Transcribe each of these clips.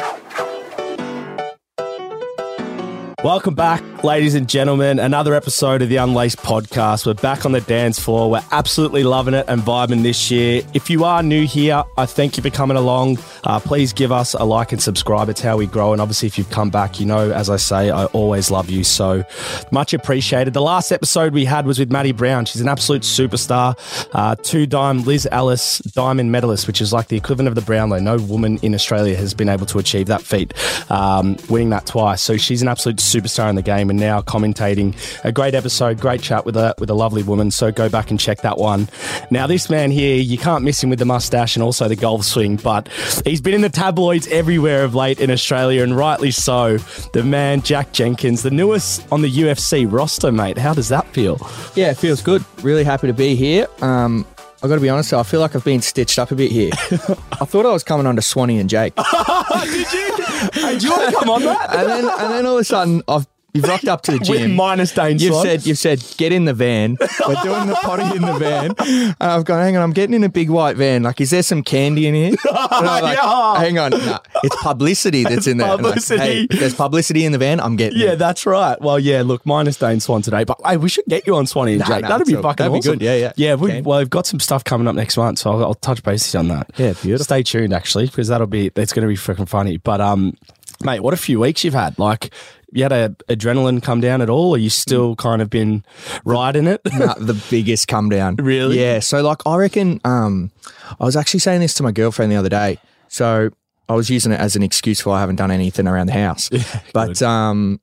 out. Welcome back, ladies and gentlemen. Another episode of the Unlaced podcast. We're back on the dance floor. We're absolutely loving it and vibing this year. If you are new here, I thank you for coming along. Uh, please give us a like and subscribe. It's how we grow. And obviously, if you've come back, you know, as I say, I always love you. So much appreciated. The last episode we had was with Madi Browne. She's an absolute superstar. Uh, two dime Liz Ellis diamond medalist, which is like the equivalent of the Brownlow. No woman in Australia has been able to achieve that feat, um, winning that twice. So she's an absolute superstar in the game and now commentating a great episode, great chat with a with a lovely woman. So go back and check that one. Now this man here, you can't miss him with the mustache and also the golf swing, but he's been in the tabloids everywhere of late in Australia and rightly so. The man Jack Jenkins, the newest on the UFC roster, mate. How does that feel? Yeah, it feels good. Really happy to be here. Um, I got to be honest, I feel like I've been stitched up a bit here. I thought I was coming on to Swanee and Jake, Did you? Do you want to come on that? and then and then all of a sudden I've you've rocked up to the With gym. minus Dane You've said you've said get in the van. We're doing the potty in the van. And I've gone, hang on, I'm getting in a big white van. Like, is there some candy in here? And I'm like, Yeah. hang on, nah, it's publicity that's in there. I'm like, publicity. hey, there's publicity in the van. I'm getting. Yeah, it. that's right. Well, yeah, look, minus Dane Swan today, but hey, we should get you on Swanee and Nah, Jake. nah, that'd be it's all- fucking that'd be good. Yeah, yeah. Yeah, we, well, we've got some stuff coming up next month, so I'll, I'll touch bases on that. Yeah, beautiful. Stay tuned, actually, because that'll be, it's going to be freaking funny. But, um, mate, what a few weeks you've had. Like, you had a adrenaline come down at all, or you still kind of been riding it? Nah, the biggest come down. Really? Yeah. So like I reckon um I was actually saying this to my girlfriend the other day. So I was using it as an excuse for I haven't done anything around the house. but um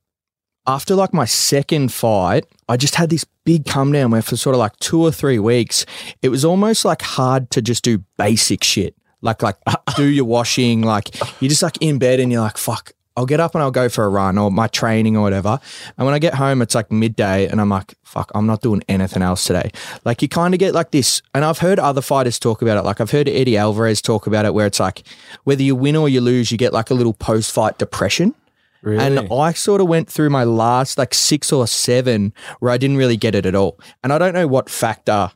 after like my second fight, I just had this big come down where for sort of like two or three weeks, it was almost like hard to just do basic shit. Like like do your washing, like you're just like in bed and you're like, fuck, I'll get up and I'll go for a run or my training or whatever. And when I get home, it's like midday and I'm like, fuck, I'm not doing anything else today. Like you kind of get like this. And I've heard other fighters talk about it. Like I've heard Eddie Alvarez talk about it where it's like whether you win or you lose, you get like a little post fight depression. Really? And I sort of went through my last like six or seven where I didn't really get it at all. And I don't know what factor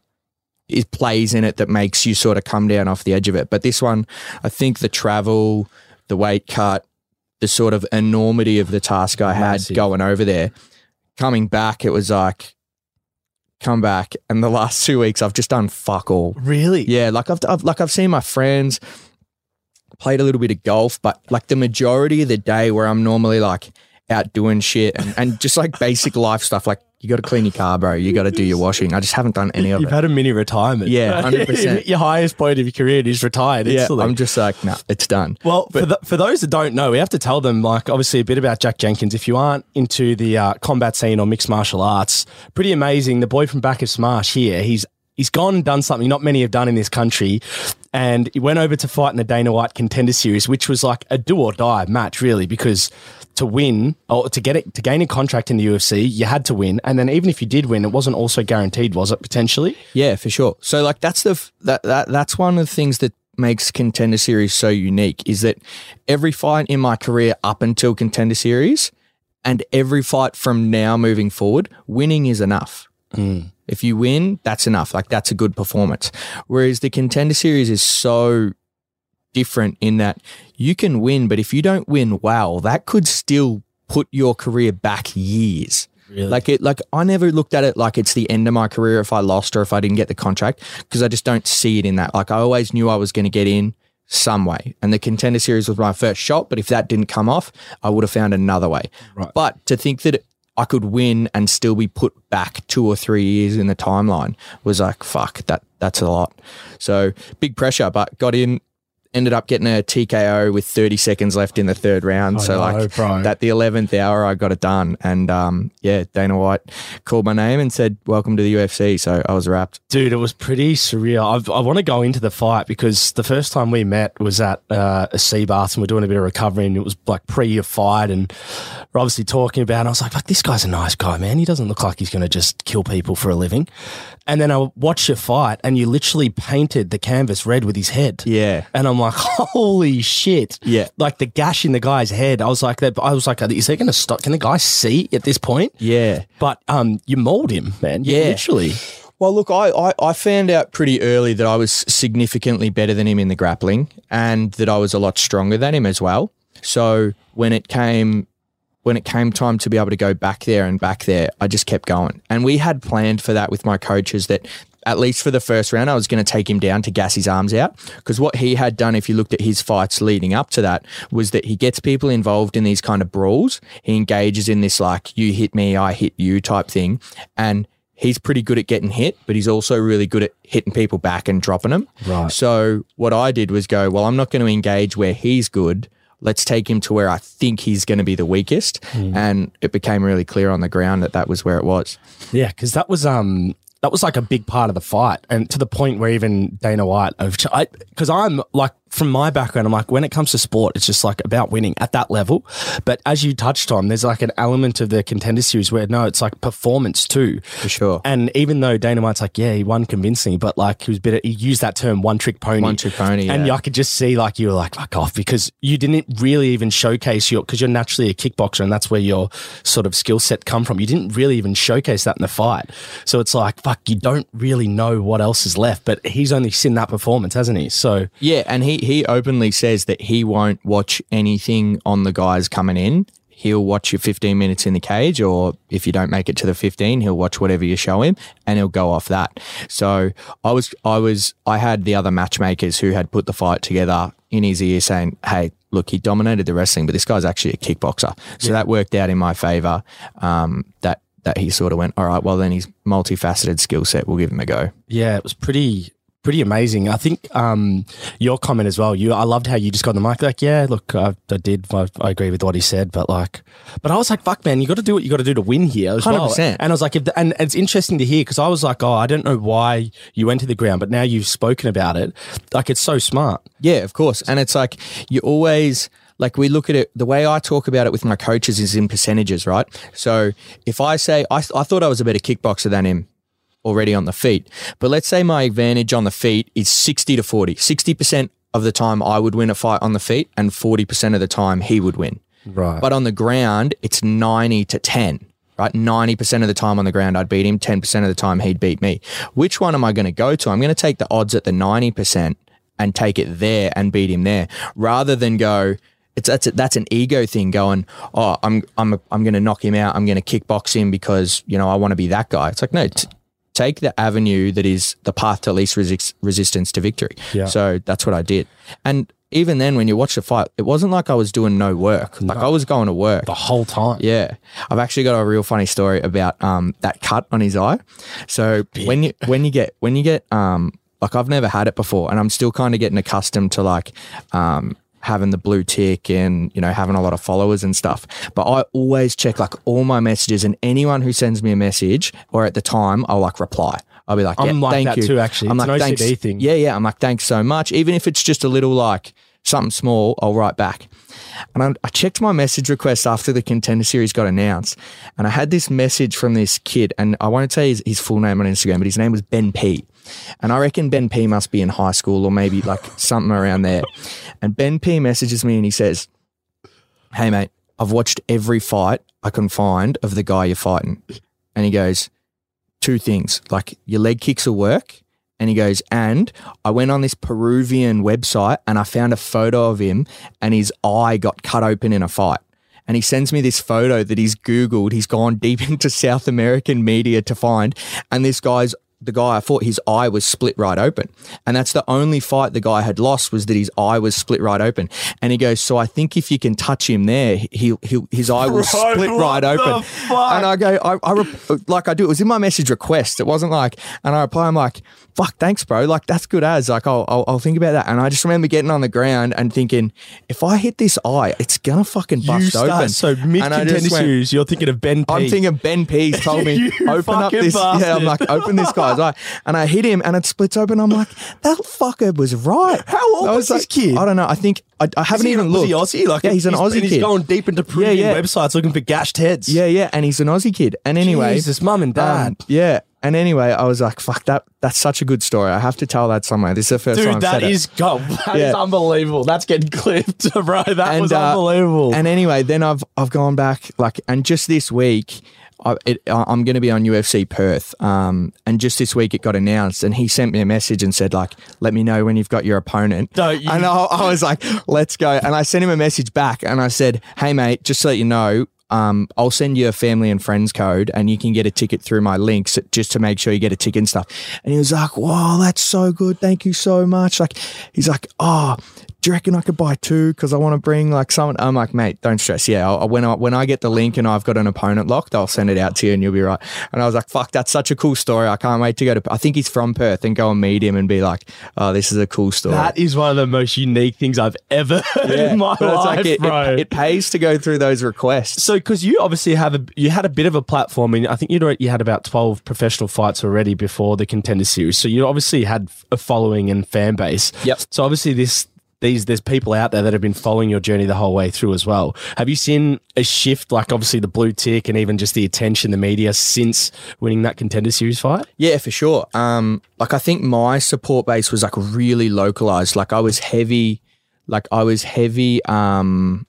it plays in it that makes you sort of come down off the edge of it. But this one, I think the travel, the weight cut, the sort of enormity of the task I had Massive. going over there, coming back, it was like, come back. And the last two weeks, I've just done fuck all. really? Yeah, like I've, I've like I've seen my friends played a little bit of golf, but like the majority of the day where I'm normally like out doing shit and, and just like basic life stuff, like you got to clean your car, bro. You got to do your washing. I just haven't done any of it. You've it. had a mini retirement. Yeah, 100%. Your highest point of your career is retired. yeah. I'm just like, nah, it's done. Well, for, th for those that don't know, we have to tell them, like, obviously a bit about Jack Jenkins. If you aren't into the uh, combat scene or mixed martial arts, pretty amazing. The boy from Bacchus Marsh here, he's he's gone and done something not many have done in this country. And he went over to fight in the Dana White Contender Series, which was like a do or die match, really, because to win or to get it to gain a contract in the UFC, you had to win. And then even if you did win, it wasn't also guaranteed, was it potentially? Yeah, for sure. So like that's the that that that's one of the things that makes contender series so unique is that every fight in my career up until contender series and every fight from now moving forward, winning is enough. Mm. If you win, that's enough. Like that's a good performance. Whereas the contender series is so different in that you can win, but if you don't win well, that could still put your career back years. Really? Like it, like I never looked at it like it's the end of my career if I lost or if I didn't get the contract because I just don't see it in that. Like I always knew I was going to get in some way, and the contender series was my first shot. But if that didn't come off, I would have found another way. Right. But to think that I could win and still be put back two or three years in the timeline was like fuck that. That's a lot. So big pressure, but got in. Ended up getting a TKO with 30 seconds left in the third round. I so know, like bro. at the 11th hour, I got it done. And um, yeah, Dana White called my name and said, Welcome to the UFC. So I was wrapped. Dude, it was pretty surreal. I've, I want to go into the fight because the first time we met was at uh, a sea bath and we're doing a bit of recovery and it was like pre your fight and we're obviously talking about it. And I was like, but this guy's a nice guy, man. He doesn't look like he's going to just kill people for a living. And then I watched your fight and you literally painted the canvas red with his head. Yeah. And I'm like, holy shit. Yeah. Like the gash in the guy's head. I was like, that. I was like, is he going to stop? Can the guy see at this point? Yeah. But um, you mauled him, man. Yeah. Literally. Well, look, I, I, I found out pretty early that I was significantly better than him in the grappling and that I was a lot stronger than him as well. So when it came when it came time to be able to go back there and back there, I just kept going. And we had planned for that with my coaches that at least for the first round, I was going to take him down to gas his arms out. Because what he had done, if you looked at his fights leading up to that, was that he gets people involved in these kind of brawls. He engages in this, like, you hit me, I hit you type thing. And he's pretty good at getting hit, but he's also really good at hitting people back and dropping them. Right. So what I did was go, well, I'm not going to engage where he's good. Let's take him to where I think he's going to be the weakest. And it became really clear on the ground that that was where it was. Yeah, because that was um that was like a big part of the fight, and to the point where even Dana White, because I'm like from my background, I'm like when it comes to sport, it's just like about winning at that level. But as you touched on, there's like an element of the contender series where no, it's like performance too. For sure. And even though Dana White's like, yeah, he won convincingly, but like he was bit, he used that term one trick pony. One trick pony, And yeah. I could just see like you were like, fuck off because you didn't really even showcase your, because you're naturally a kickboxer and that's where your sort of skill set come from. You didn't really even showcase that in the fight. So it's like, fuck, you don't really know what else is left, but he's only seen that performance, hasn't he? So Yeah, and he he openly says that he won't watch anything on the guys coming in. He'll watch your 15 minutes in the cage, or if you don't make it to the 15, he'll watch whatever you show him, and he'll go off that. So I was I was I had the other matchmakers who had put the fight together in his ear, saying, "Hey, look, he dominated the wrestling, but this guy's actually a kickboxer." So that worked out in my favor. Um, that that he sort of went, "All right, well then his multifaceted skill set. We'll give him a go." Yeah, it was pretty pretty amazing. I think um, your comment as well. You, I loved how you just got on the mic. Like, yeah, look, I, I did. I, I agree with what he said, but like, but I was like, fuck, man, you got to do what you got to do to win here as 100%. And I was like, if the, and it's interesting to hear because I was like, oh, I don't know why you went to the ground, but now you've spoken about it. Like, it's so smart. Yeah, of course. And it's like you always like we look at it the way I talk about it with my coaches is in percentages, right? So if I say I, I thought I was a better kickboxer than him already on the feet, but let's say my advantage on the feet is 60 to 40. 60% of the time I would win a fight on the feet and 40% of the time he would win. Right. But on the ground, it's 90 to 10, right? 90% of the time on the ground, I'd beat him. 10% of the time, he'd beat me. Which one am I going to go to? I'm going to take the odds at the 90% and take it there and beat him there rather than go, it's that's a, that's an ego thing going. Oh, I'm I'm I'm going to knock him out. I'm going to kickbox him because you know I want to be that guy. It's like no, t- take the avenue that is the path to least resist- resistance to victory. Yeah. So that's what I did. And even then, when you watch the fight, it wasn't like I was doing no work. Like I was going to work. the whole time. Yeah, I've actually got a real funny story about um that cut on his eye. So when you when you get when you get um like I've never had it before, and I'm still kind of getting accustomed to like um having the blue tick and you know having a lot of followers and stuff. But I always check like all my messages, and anyone who sends me a message or at the time I'll like reply. I'll be like, I'm yeah, like thank that you. too, actually. I'm It's like, an thanks. OCD thing. Yeah, yeah. I'm like, thanks so much. Even if it's just a little like something small, I'll write back. And I, I checked my message request after the contender series got announced, and I had this message from this kid, and I won't say his, his full name on Instagram, but his name was Ben P. And I reckon Ben P must be in high school or maybe like something around there. And Ben P messages me and he says, Hey mate, I've watched every fight I can find of the guy you're fighting. And he goes, Two things, like your leg kicks will work. And he goes, and I went on this Peruvian website and I found a photo of him and his eye got cut open in a fight. And he sends me this photo that he's Googled. He's gone deep into South American media to find. And this guy's the guy I fought, his eye was split right open. And that's the only fight the guy had lost was that his eye was split right open. And he goes, So I think if you can touch him there, he'll, he'll his eye will split right open. fuck? And I go, I, I like I do, it was in my message request. It wasn't like, and I reply, I'm like, fuck, thanks, bro. Like, that's good as. Like, I'll, I'll, I'll think about that. And I just remember getting on the ground and thinking, if I hit this eye, it's gonna fucking bust You start, open. so mid contender series, you're thinking of Ben P. I'm thinking of Ben P's told me open up this. Yeah, I'm like open this guy's and I hit him, and it splits open. I'm like, that fucker was right. How old I was this like, kid? I don't know. I think I, I haven't even was looked. he Aussie? Like, yeah, he's an he's, Aussie He's kid. going deep into Peruvian yeah. websites looking for gashed heads. Yeah, yeah, and he's an Aussie kid. And anyway, Jesus, mum and dad. um, yeah. And anyway, I was like, "Fuck that! That's such a good story. I have to tell that somewhere." This is the first time Dude, I've that said it. is go. That is unbelievable. That's getting clipped, bro. That And, was uh, unbelievable. And anyway, then I've I've gone back like, and just this week, I, I'm going to be on UFC Perth. Um, and just this week it got announced, and he sent me a message and said like, "Let me know when you've got your opponent." No, you- and I, I was like, "Let's go." And I sent him a message back, and I said, "Hey mate, just so you know." Um, I'll send you a family and friends code and you can get a ticket through my links just to make sure you get a ticket and stuff. And he was like, Wow, that's so good. Thank you so much. Like, he's like, Oh, do you reckon I could buy two? Because I want to bring like someone. I'm like, mate, don't stress. Yeah, I'll, when I when I get the link and I've got an opponent locked, I'll send it out to you and you'll be right. And I was like, fuck, that's such a cool story. I can't wait to go to. I think he's from Perth and go and meet him and be like, oh, this is a cool story. That is one of the most unique things I've ever heard Yeah, in my life, like it, bro. it, it pays to go through those requests. so, because you obviously have a, you had a bit of a platform, and I think you'd already, you had about twelve professional fights already before the contender series. So you obviously had a following and fan base. Yep. So obviously this. These there's people out there that have been following your journey the whole way through as well. Have you seen a shift, like obviously the blue tick and even just the attention, the media since winning that contender series fight? Yeah, for sure. Um, like I think my support base was like really localized. Like I was heavy, like I was heavy. Um,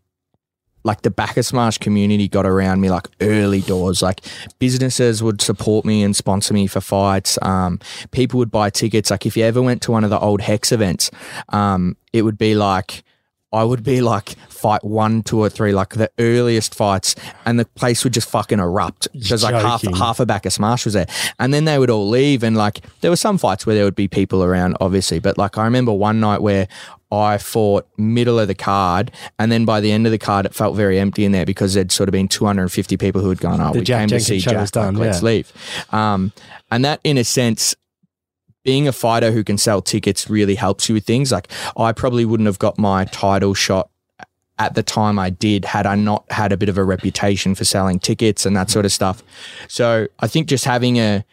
like the Bacchus Marsh community got around me like early doors. Like businesses would support me and sponsor me for fights. Um, people would buy tickets. Like if you ever went to one of the old Hex events, um, it would be like. I would be like fight one, two, or three, like the earliest fights, and the place would just fucking erupt because like half half of Bacchus Marsh was there, and then they would all leave, and like there were some fights where there would be people around, obviously, but like I remember one night where I fought middle of the card, and then by the end of the card, it felt very empty in there because there'd sort of been 250 people who had gone, "Oh, The we Jack came to see Jack, done, like, let's leave," um, and that, in a sense, being a fighter who can sell tickets really helps you with things. Like I probably wouldn't have got my title shot at the time I did had I not had a bit of a reputation for selling tickets and that sort of stuff. So I think just having a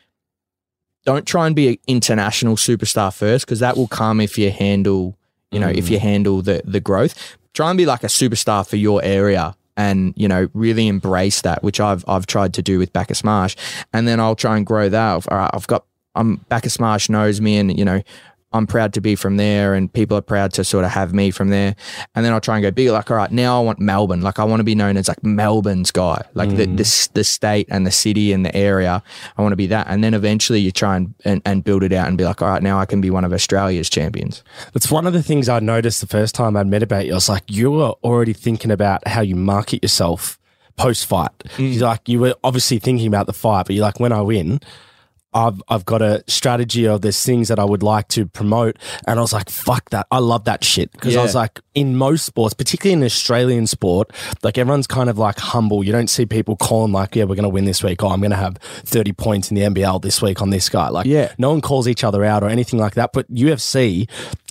don't try and be an international superstar first because that will come if you handle you know if mm. you handle the the growth. Try and be like a superstar for your area and you know really embrace that, which I've I've tried to do with Bacchus Marsh, and then I'll try and grow that. All right, uh, I've got I'm Bacchus Marsh knows me, and you know I'm proud to be from there, and people are proud to sort of have me from there. And then I'll try and go bigger. Like, all right, now I want Melbourne. Like, I want to be known as like Melbourne's guy, like the, the mm. the state and the city and the area. I want to be that. And then eventually you try and, and and build it out and be like, all right, now I can be one of Australia's champions. That's one of the things I noticed the first time I'd met about you. I was like, you were already thinking about how you market yourself post fight. You're mm. like, you were obviously thinking about the fight, but you're like, when I win, I've I've got a strategy of there's things that I would like to promote, and I was like, "Fuck that!" I love that shit because I was like, in most sports, particularly in Australian sport, like everyone's kind of like humble. You don't see people calling like, "Yeah, we're going to win this week," or "I'm going to have 30 points in the NBL this week on this guy." Like, Yeah. no one calls each other out or anything like that. But UFC,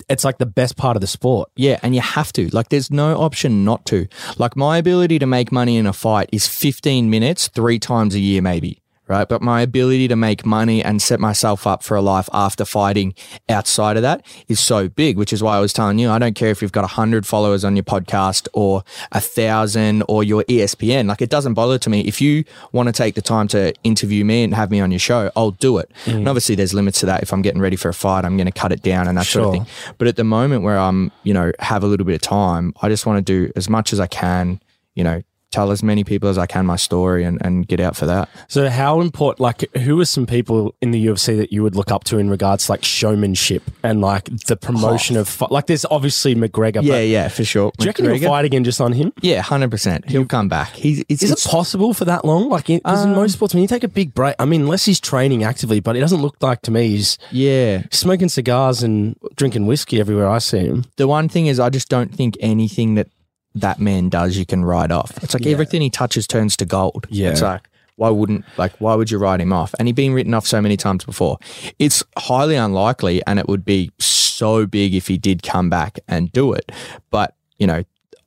it's like the best part of the sport. Yeah, and you have to. Like, there's no option not to. Like, my ability to make money in a fight is 15 minutes, three times a year, maybe. Right. But my ability to make money and set myself up for a life after fighting outside of that is so big, which is why I was telling you, I don't care if you've got a hundred followers on your podcast or a thousand or your ESPN. Like, it doesn't bother to me. If you want to take the time to interview me and have me on your show, I'll do it. Mm. And obviously, there's limits to that. If I'm getting ready for a fight, I'm going to cut it down and that sort of thing. But at the moment where I'm, you know, have a little bit of time, I just want to do as much as I can, you know, tell as many people as I can my story and, and get out for that. So, how important? Like, who are some people in the UFC that you would look up to in regards to like showmanship and like the promotion of fi- like? There's obviously McGregor. Yeah, but yeah, for sure. Do you reckon you'll fight again just on him? Yeah, hundred percent. He'll come back. He's it's, Is it possible for that long? Like, in Um, most sports, when you take a big break, I mean, unless he's training actively, but it doesn't look like to me he's yeah. smoking cigars and drinking whiskey everywhere I see him. The one thing is, I just don't think anything that that man does you can write off. It's like Yeah. everything he touches turns to gold. Yeah. it's like. Why wouldn't like why would you write him off? And he'd been written off so many times before. It's highly unlikely and it would be so big if he did come back and do it. But, you know,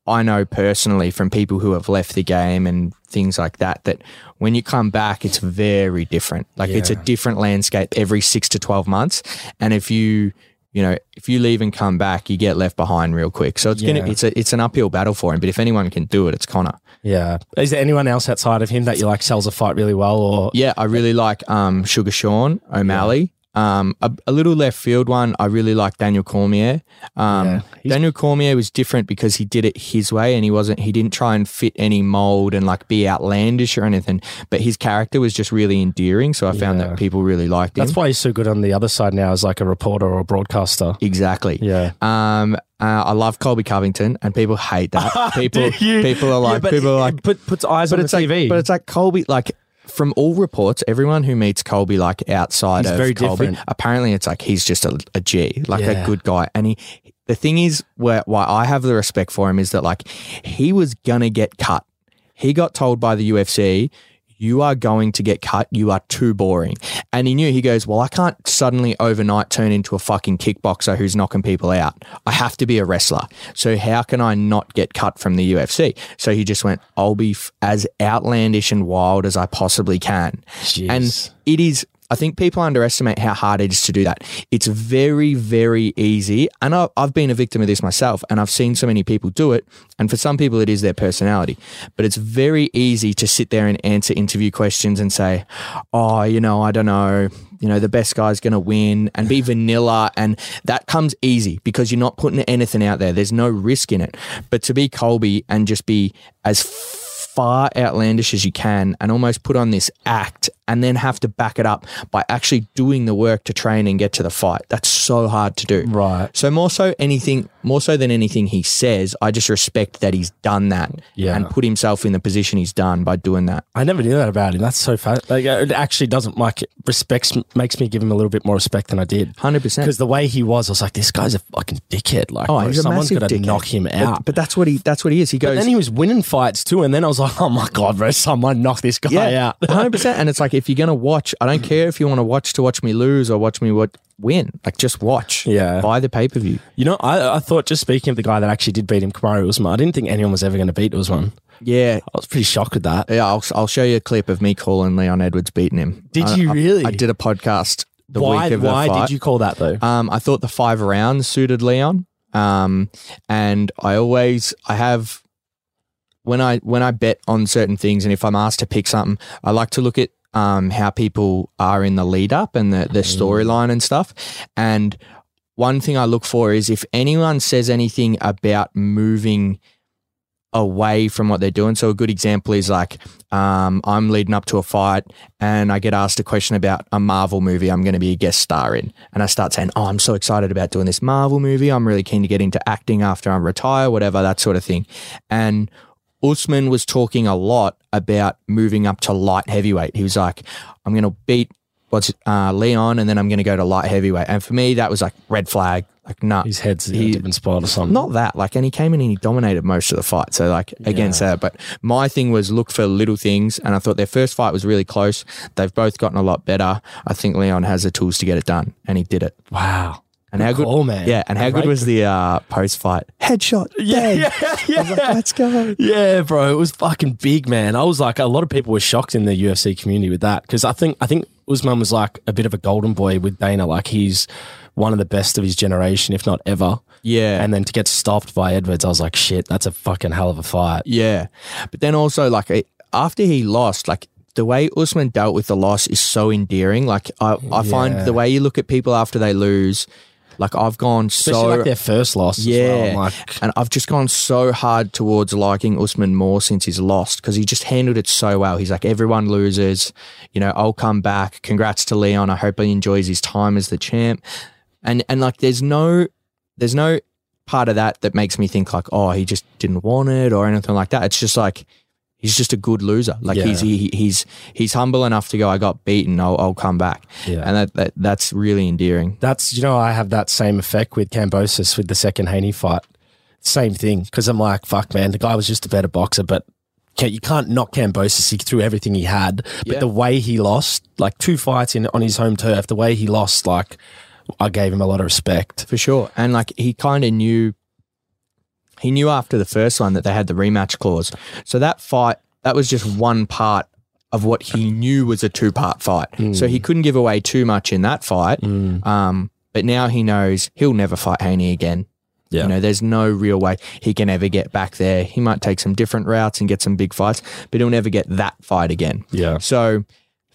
I know personally from people who have left the game and things like that that when you come back it's very different. Like it's a different landscape every 6 to 12 months and if you you know, if you leave and come back, you get left behind real quick. So it's Yeah. gonna it's a it's an uphill battle for him. But if anyone can do it, it's Conor. Yeah. Is there anyone else outside of him that you like sells a fight really well or? Yeah, I really like um Sugar Sean O'Malley. Um, a, a little left field one. I really like Daniel Cormier. Um, Yeah, Daniel Cormier was different because he did it his way, and he wasn't. He didn't try and fit any mold and like be outlandish or anything. But his character was just really endearing. So I found Yeah. that people really liked him. That's why he's so good on the other side now as like a reporter or a broadcaster. exactly. Yeah. Um, uh, I love Colby Covington, and people hate that. People, people are Yeah, like, but people are like, put, puts eyes but on it's the like, TV. but it's like Colby, like from all reports, everyone who meets Colby, like outside He's of very Colby, different. apparently it's like he's just a, a G, like Yeah. a good guy. And he, the thing is, where why I have the respect for him is that like he was gonna get cut. He got told by the UFC. You are going to get cut. You are too boring. And he knew, he goes, Well, I can't suddenly overnight turn into a fucking kickboxer who's knocking people out. I have to be a wrestler. So, how can I not get cut from the UFC? So, he just went, I'll be f- as outlandish and wild as I possibly can. Jeez. And it is, I think people underestimate how hard it is to do that. It's very, very easy. And I've been a victim of this myself, and I've seen so many people do it. And for some people, it is their personality. But it's very easy to sit there and answer interview questions and say, oh, you know, I don't know. You know, the best guy's going to win and be vanilla. And that comes easy because you're not putting anything out there. There's no risk in it. But to be Colby and just be as far outlandish as you can and almost put on this act and then have to back it up by actually doing the work to train and get to the fight. That's so hard to do. Right. So more so anything more so than anything he says, I just respect that he's done that Yeah. and put himself in the position he's done by doing that. I never knew that about him. That's so fast. Like, uh, it actually doesn't like respects makes me give him a little bit more respect than I did. 100%. Because the way he was, I was like, this guy's a fucking dickhead. Like, Oh, bro, someone's got to knock him out. But, that's what he that's what he is. He But goes then he was winning fights too, and then I was like, "Oh my god, bro! Someone knock this guy out." hundred percent. And it's like if you're gonna watch, I don't care if you want to watch to watch me lose or watch me what win. Like just watch. Yeah. Buy the pay per view. You know, I, I thought just speaking of the guy that actually did beat him, Kamaru Usman. I didn't think anyone was ever going to beat Usman. Yeah. I was pretty shocked with that. Yeah, I'll, I'll show you a clip of me calling Leon Edwards beating him. Did I- you I- really? I, did a podcast the why? week of the Why fight. did you call that though? Um, I thought the five rounds suited Leon. Um, and I always I have when I when I bet on certain things, and if I'm asked to pick something, I like to look at um how people are in the lead up and the the storyline and stuff. And one thing I look for is if anyone says anything about moving away from what they're doing. So a good example is like um, I'm leading up to a fight and I get asked a question about a Marvel movie I'm going to be a guest star in. And I start saying, Oh, I'm so excited about doing this Marvel movie. I'm really keen to get into acting after I retire, whatever, that sort of thing. And Usman was talking a lot about moving up to light heavyweight. He was like, I'm going to beat what's uh, Leon and then I'm going to go to light heavyweight. And for me, that was like red flag. Like, no, His head's in he- a different spot or something. not that. Like, and he came in and he dominated most of the fight. So, like, against that. But my thing was look for little things. And I thought their first fight was really close. They've both gotten a lot better. I think Leon has the tools to get it done. And he did it. wow. And how good, call, man. yeah. And how good was the uh, post fight headshot? Yeah, yeah, yeah. Like, let's go. Yeah, bro, it was fucking big, man. I was like, a lot of people were shocked in the UFC community with that because I think I think Usman was like a bit of a golden boy with Dana. Like he's one of the best of his generation, if not ever. Yeah. And then to get stopped by Edwards, I was like, shit, that's a fucking hell of a fight. Yeah. But then also, like, after he lost, like, the way Usman dealt with the loss is so endearing. Like, I, I Yeah. find the way you look at people after they lose, like, I've gone Especially so. like their first loss. as yeah. well. Like, and I've just gone so hard towards liking Usman more since he's lost because he just handled it so well. He's like, everyone loses. You know, I'll come back. Congrats to Leon. I hope he enjoys his time as the champ. And, and like, there's no, there's no part of that that makes me think like, oh, he just didn't want it or anything like that. It's just like, he's just a good loser. Like Yeah. he's, he, he's, he's humble enough to go, I got beaten. I'll, I'll come back. Yeah. And that, that, that's really endearing. that's you know I have that same effect with Kambosos with the second Haney fight. Same thing because I'm like, fuck, man, the guy was just a better boxer, but can't, you can't knock Kambosos. He threw everything he had, but Yeah. the way he lost, like two fights in on his home turf, the way he lost, like I gave him a lot of respect. For sure. And like he kind of knew he knew after the first one that they had the rematch clause. So that fight, that was just one part of what he knew was a two part fight. So he couldn't give away too much in that fight. Um, but now he knows he'll never fight Haney again. Yeah. You know, there's no real way he can ever get back there. He might take some different routes and get some big fights, but he'll never get that fight again. Yeah. So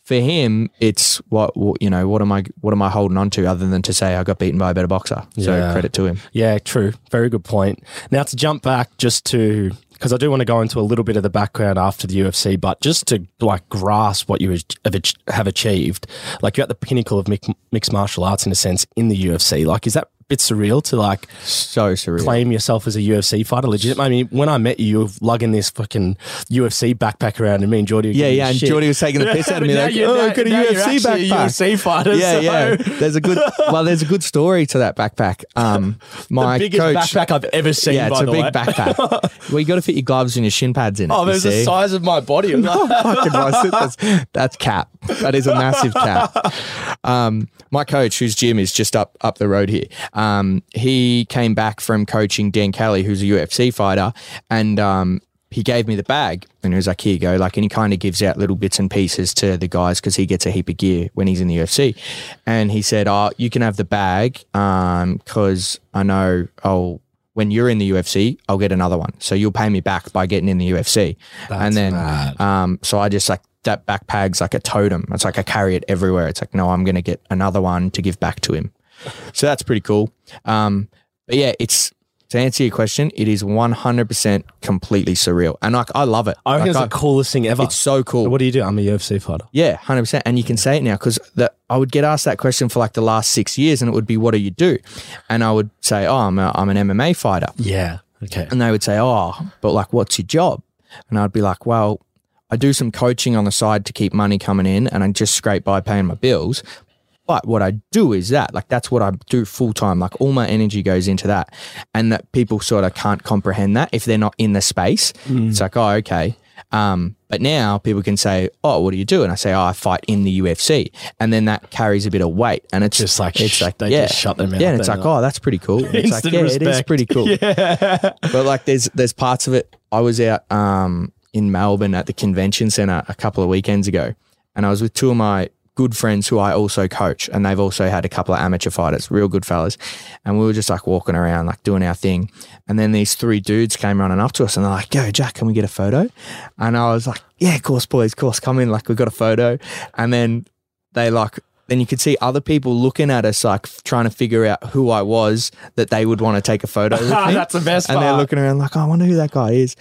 for him, it's what, what you know. What am I? What am I holding on to other than to say I got beaten by a better boxer? So Yeah. credit to him. Yeah, true. Very good point. Now to jump back just to because I do want to go into a little bit of the background after the UFC, but just to like grasp what you have achieved, like you're at the pinnacle of mixed martial arts in a sense in the UFC. Like, is that bit surreal to like So surreal. claim yourself as a UFC fighter? Legit. I mean, when I met you, you were lugging this fucking UFC backpack around, and me and Jordy. were Yeah, yeah. And shit. Jordy was taking the piss out of me. Like, oh, now- got a UFC actually a backpack. UFC fighter. Yeah, so- yeah. There's a good. Well, there's a good story to that backpack. Um, my biggest coach. backpack I've ever seen. yeah, it's a the big way. backpack. well, you got to fit your gloves and your shin pads in it. Oh, there's the size of my body. Like, fucking? That's, that's cap. That is a massive cap. Um, my coach, whose gym is just up up the road here, um, he came back from coaching Dan Kelly, who's a UFC fighter, and um, he gave me the bag and he was like, "Here you go." Like, and he kind of gives out little bits and pieces to the guys because he gets a heap of gear when he's in the UFC. And he said, "Oh, you can have the bag because I know I'll." When you're in the UFC, I'll get another one. So you'll pay me back by getting in the UFC. and then um, so I just like that backpack's like a totem. It's like I carry it everywhere. It's like, no, I'm going to get another one to give back to him. So that's pretty cool. Um, but yeah, it's to answer your question, it is 100% completely surreal. And like, I love it. I reckon Like, it's the coolest thing ever. it's so cool. What do you do? I'm a UFC fighter. Yeah, hundred percent. And you can say it now because I would get asked that question for like the last six years, and it would be, "What do you do?" And I would say, "Oh, I'm a, I'm an MMA fighter," Yeah. Okay. and they would say, "Oh, but like, what's your job?" And I'd be like, "Well, I do some coaching on the side to keep money coming in, and I just scrape by paying my bills." But what I do is that, like, that's what I do full time. Like, all my energy goes into that. And that people sort of can't comprehend that if they're not in the space. It's like, oh, okay. Um, but now people can say, oh, what do you do? And I say, oh, I fight in the UFC. And then that carries a bit of weight. And it's Just like it's like, they yeah. just shut their mouth Yeah. And it's then, like, oh, that's pretty cool. And it's like, yeah, it is pretty cool. yeah. But like, there's, there's parts of it. I was out, um, in Melbourne at the convention center a couple of weekends ago and I was with two of my good friends who I also coach, and they've also had a couple of amateur fighters, real good fellas. And we were just like walking around, like doing our thing. And then these three dudes came running up to us, and they're like, "Yo, Jack, can we get a photo?" And I was like, "Yeah, of course, boys, of course, come in." Like we got a photo, and then they like. Then you could see other people looking at us, like trying to figure out who I was that they would want to take a photo with me. That's the best And they're looking around like, oh, I wonder who that guy is.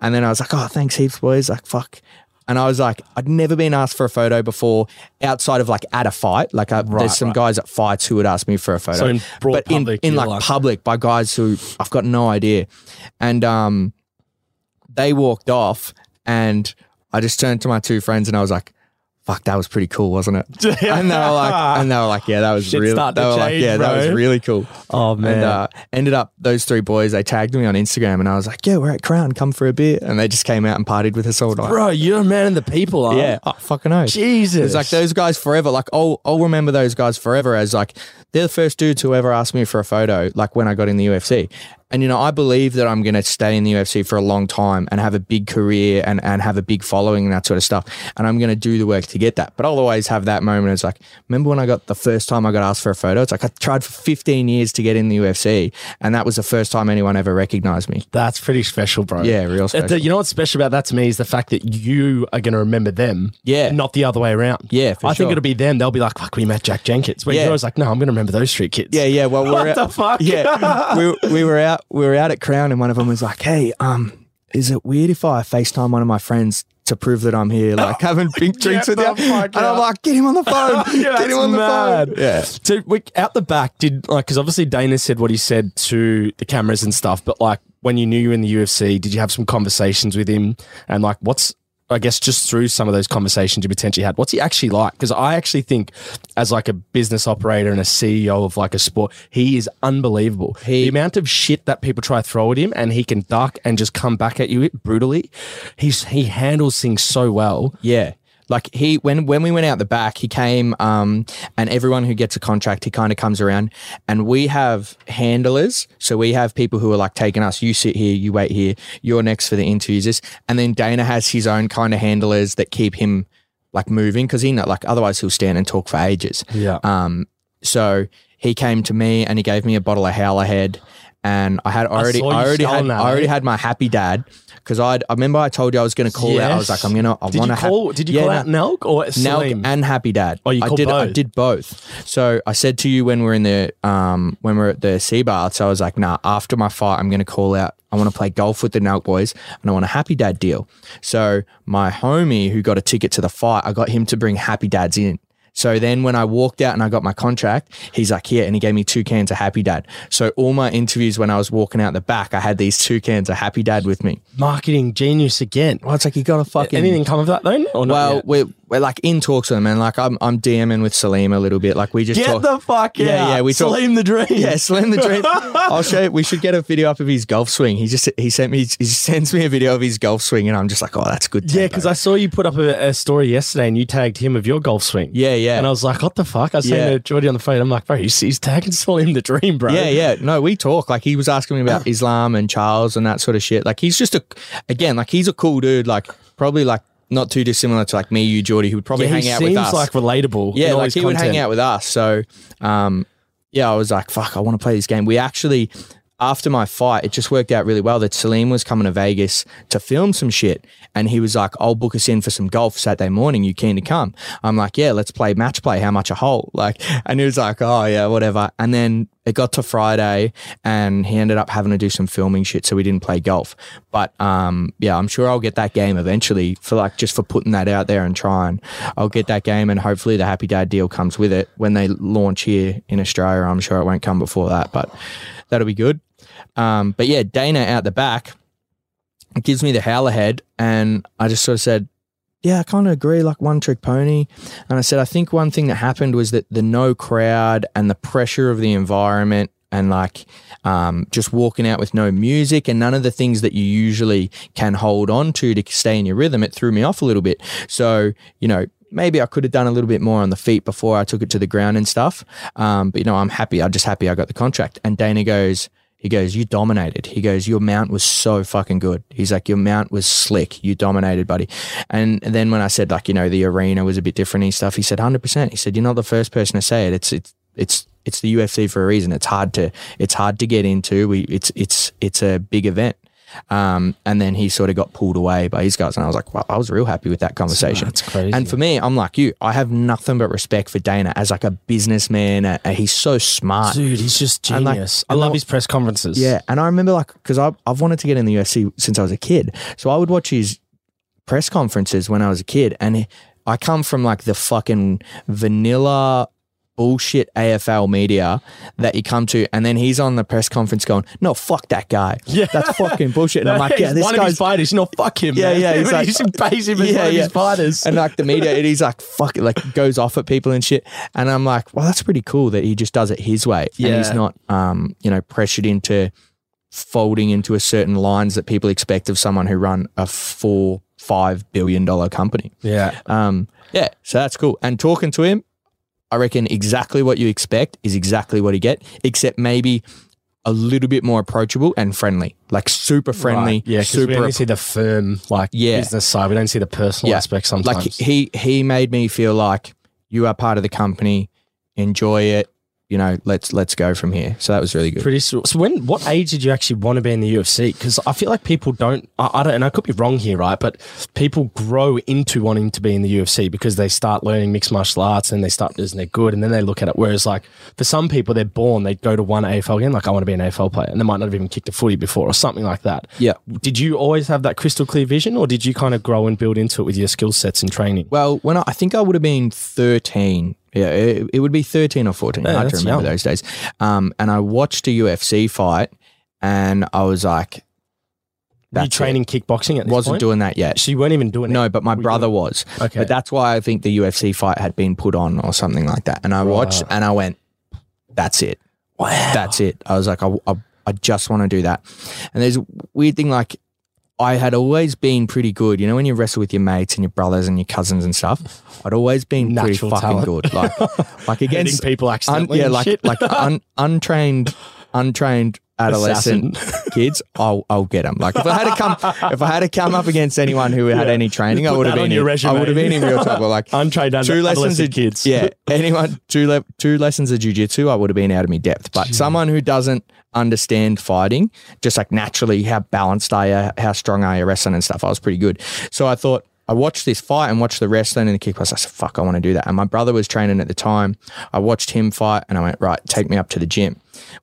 And then I was like, oh, thanks heaps, boys. Like, fuck. And I was like, I'd never been asked for a photo before outside of like at a fight. Like, uh, Right, there's some right. guys at fights who would ask me for a photo. So in broad but in, public, in you're like, like- public by guys who I've got no idea. And um, they walked off and I just turned to my two friends and I was like, fuck, that was pretty cool, wasn't it? and they were like, and they were like, yeah, that was Shit's really, they were like, change, yeah, that was really cool. Oh man. And uh, ended up those three boys. They tagged me on Instagram, and I was like, "Yeah, we're at Crown. Come for a beer." And they just came out and partied with us all night. Bro, you're a man of the people, huh? Yeah, oh, fucking oath. Jesus. It's like those guys forever. Like I'll I'll remember those guys forever as like they're the first dudes who ever asked me for a photo. Like when I got in the UFC. And you know, I believe that I'm going to stay in the UFC for a long time and have a big career and, and have a big following and that sort of stuff. And I'm going to do the work to get that. But I'll always have that moment. It's like, remember when I got the first time I got asked for a photo? It's like I tried for 15 years to get in the UFC, and that was the first time anyone ever recognized me. That's pretty special, bro. Yeah, real Uh, special. the- You know what's special about that to me is the fact that you are going to remember them. Yeah. Not the other way around. Yeah, for I think it'll be them. They'll be like, fuck, we met Jack Jenkins. Where Yeah. you're always like, no, I'm going to remember those street kids. Yeah, yeah. Well, we What we're the fuck? Yeah, we, we were out. We were out at Crown, and one of them was like, "Hey, um, is it weird if I Facetime one of my friends to prove that I'm here, like having big drinks with the you?" fuck And I'm out. like, "Get him on the phone. Yeah, Get him on the phone." Yeah. So we, out the back, did like because obviously Dana said what he said to the cameras and stuff, but like when you knew you were in the UFC, did you have some conversations with him? And like, what's I guess just through some of those conversations you potentially had, what's he actually like? Because I actually think, as like a business operator and a CEO of like a sport, he is unbelievable. He- the amount of shit that people try to throw at him, and he can duck and just come back at you brutally. He's he handles things so well. Yeah. Like he when when we went out the back, he came um and everyone who gets a contract, he kind of comes around and we have handlers. So we have people who are like taking us, you sit here, you wait here, you're next for the interviews, this and then Dana has his own kind of handlers that keep him like moving because he know like otherwise he'll stand and talk for ages. Yeah. Um, so he came to me and he gave me a bottle of Howler Head and I had already, you I already had, that, I already eh? had my happy dad because I, I remember I told you I was going to call out. I was like, I'm gonna, I want to call? did you call out Nelk or Nelk and Happy Dad. Oh, you I did. I did both. So I said to you when we're in the um when we're at the sea baths, I was like, nah. After my fight, I'm going to call out. I want to play golf with the Nelk boys, and I want a Happy Dad deal. So my homie who got a ticket to the fight, I got him to bring Happy Dads in. So then when I walked out and I got my contract, he's like, here, and he gave me two cans of Happy Dad. So all my interviews when I was walking out the back, I had these two cans of Happy Dad with me. Marketing genius again. Well, it's like you got to fucking Anything come of that then? Or not well, yet? we're, we're like in talks with them, and like I'm I'm DMing with Salim a little bit. Like we just get talk. the fuck Yeah, out. yeah, we talk- Salim the dream. yeah, Slim the dream. I'll show you. We should get a video up of his golf swing. He just he sent me he sends me a video of his golf swing, and I'm just like, oh, that's good. Yeah, because I saw you put up a, a story yesterday and you tagged him of your golf swing. yeah, yeah, And I was like, what the fuck? I was Yeah. saying to Geordie on the phone, I'm like, bro, he's, he's tagging Salim the dream, bro. yeah, yeah. No, we talk. Like he was asking me about Islam and Charles and that sort of shit. Like he's just a again, like he's a cool dude. Like probably like not too dissimilar to like me, you, Geordie, who would probably Yeah, hang out with us. like relatable. Yeah, like he would hang out with us. So, um, yeah, I was like, fuck, I want to play this game. We actually, after my fight, it just worked out really well that Salim was coming to Vegas to film some shit. And he was like, I'll book us in for some golf Saturday morning. You keen to come? I'm like, yeah, let's play match play. How much a hole? Like, and he was like, oh, yeah, whatever. And then it got to Friday and he ended up having to do some filming shit. So we didn't play golf. But, um, yeah, I'm sure I'll get that game eventually for like just for putting that out there and trying. I'll get that game and hopefully the Happy Dad deal comes with it when they launch here in Australia. I'm sure it won't come before that, but that'll be good. Um, but yeah, Dana out the back gives me the howler head, and I just sort of said, "Yeah, I kind of agree. Like one trick pony." And I said, "I think one thing that happened was that the no crowd and the pressure of the environment." And like um, just walking out with no music and none of the things that you usually can hold on to to stay in your rhythm, it threw me off a little bit. So, you know, maybe I could have done a little bit more on the feet before I took it to the ground and stuff. Um, but you know, I'm happy. I'm just happy I got the contract. And Dana goes, he goes, you dominated. He goes, your mount was so fucking good. He's like, your mount was slick. You dominated, buddy. And then when I said like, you know, the arena was a bit different and stuff, he said, hundred percent. He said, you're not the first person to say it. It's it's it's it's the UFC for a reason. It's hard to it's hard to get into. We it's it's it's a big event. Um, and then he sort of got pulled away by his guys, and I was like, "Wow, I was real happy with that conversation." That's crazy. And for me, I'm like you. I have nothing but respect for Dana as like a businessman. Uh, uh, he's so smart. Dude, he's just And, like, genius. I love his press conferences. Yeah, and I remember like because I've I've wanted to get in the UFC since I was a kid, so I would watch his press conferences when I was a kid, and he- I come from like the fucking vanilla bullshit AFL media that you come to, and then he's on the press conference going, "No, fuck that guy. Yeah. that's fucking bullshit." And I'm like, "Yeah, this one of his guy's." fighters. No, fuck him. Yeah, man. yeah, he's like- he pays him as one of his fighters. And like the media, and he's like, fuck it, like goes off at people and shit. And I'm like, well, that's pretty cool that he just does it his way. And he's not, um, you know, pressured into folding into a certain lines that people expect of someone who run a four, five billion dollar company. yeah. Um, yeah, so that's cool. And talking to him, I reckon exactly what you expect is exactly what you get, except maybe a little bit more approachable and friendly, like super friendly, Right. Yeah, super we only see the firm, like Yeah. business side. We don't see the personal Yeah. aspect sometimes. like he he made me feel like you are part of the company enjoy it you know let's let's go from here so that was really good Pretty so, when what age did you actually want to be in the UFC? Because I feel like people don't. I, I don't, and I could be wrong here, right? But people grow into wanting to be in the UFC because they start learning mixed martial arts and they start and they're good, and then they look at it. Whereas, like for some people, they're born, they go to one AFL game, like I want to be an AFL player, and they might not have even kicked a footy before or something like that. yeah Did you always have that crystal clear vision, or did you kind of grow and build into it with your skill sets and training? well when I, I think i would have been 13 yeah it, it would be 13 or 14 Yeah, hard to remember young. those days um and i watched a ufc fight and i was like Were you that's training kickboxing at it. this wasn't point? doing that yet So you weren't even doing it. no but my Were brother was Okay. But that's why I think the UFC fight had been put on or something like that. And I watched and I went, that's it. wow. That's it. I was like, I, I, I just want to do that. And there's a weird thing like, I had always been pretty good. You know, when you wrestle with your mates and your brothers and your cousins and stuff, I'd always been Natural pretty fucking talent. good. Like, like Hitting against people un, accidentally. yeah, and like shit. like un, untrained, untrained adolescent kids, I'll I'll get them. Like if I had to come if I had to come up against anyone who had Yeah. any training, I would have been in, resume. I would have been in real trouble. Like Untrained under- two lessons adolescent of kids. Yeah, anyone two le- two lessons of jujitsu, I would have been out of my depth. But someone who doesn't understand fighting, just like naturally how balanced are you, uh, how strong are you wrestling and stuff, I was pretty good. So I thought I watched this fight and watched the wrestling and the kickboxing. I said, "Fuck, I want to do that." And my brother was training at the time. I watched him fight, and I went, "Right, take me up to the gym."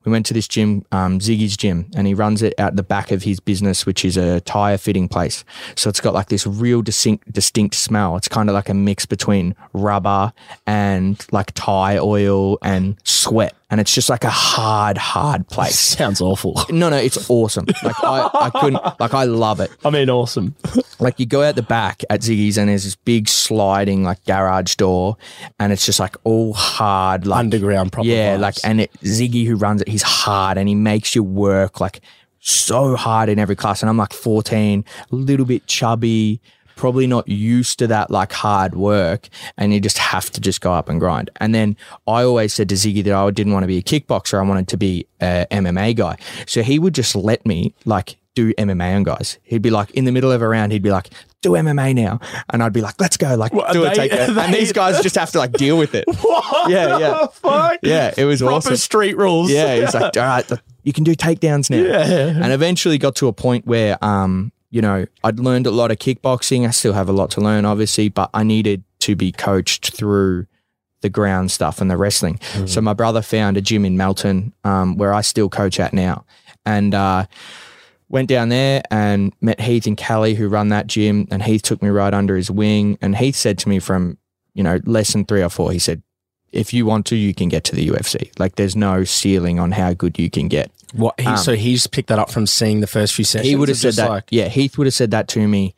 We went to this gym, um, Ziggy's gym, and he runs it out the back of his business, which is a tire fitting place. So it's got like this real distinct, distinct smell. It's kind of like a mix between rubber and like tire oil and sweat, and it's just like a hard, hard place. Sounds awful. No, no, it's awesome. Like I, I couldn't, like I love it I mean, awesome. like you go out the back at Ziggy's and there's this big sliding like garage door and it's just like all hard like Underground proper yeah vibes. like and it, Ziggy who runs it he's hard and he makes you work like so hard in every class and I'm like 14 a little bit chubby probably not used to that like hard work and you just have to just go up and grind and then I always said to Ziggy that I didn't want to be a kickboxer I wanted to be a MMA guy so he would just let me like do MMA on guys he'd be like in the middle of a round he'd be like do MMA now and I'd be like let's go like What, do they- it take it and these guys just have to like deal with it What Yeah, yeah. fuck? yeah it was Proper awesome street rules. yeah, he's like, all right, you can do takedowns now. Yeah. And eventually got to a point where, um, you know, I'd learned a lot of kickboxing. I still have a lot to learn, obviously, but I needed to be coached through the ground stuff and the wrestling. So my brother found a gym in Melton, um, where I still coach at now, and uh, went down there and met Heath and Callie who run that gym. And Heath took me right under his wing. And Heath said to me from, you know, lesson three or four, he said, if you want to, you can get to the UFC. Like there's no ceiling on how good you can get. What? He, Um, so he's picked that up from seeing the first few sessions. He would have said that. Like, yeah, Heath would have said that to me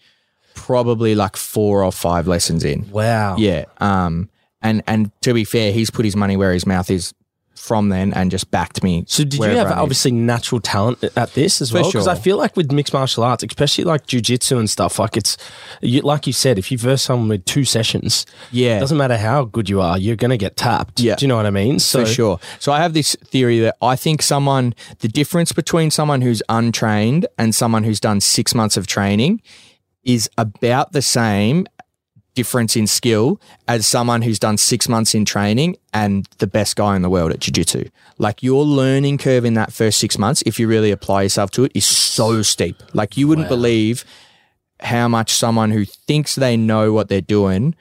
probably like four or five lessons in. wow. Yeah. Um and and to be fair, he's put his money where his mouth is from then and just backed me. So did you have obviously natural talent at this as For well? Because I feel like with mixed martial arts, especially like jujitsu and stuff, like it's you, like you said, if you verse someone with two sessions, Yeah. it doesn't matter how good you are, you're gonna get tapped. Yeah. Do you know what I mean? So for sure. So I have this theory that I think someone, the difference between someone who's untrained and someone who's done six months of training is about the same difference in skill as someone who's done six months in training and the best guy in the world at jiu-jitsu. Like your learning curve in that first six months, if you really apply yourself to it, is so steep. Like you wouldn't believe how much someone who thinks they know what they're doing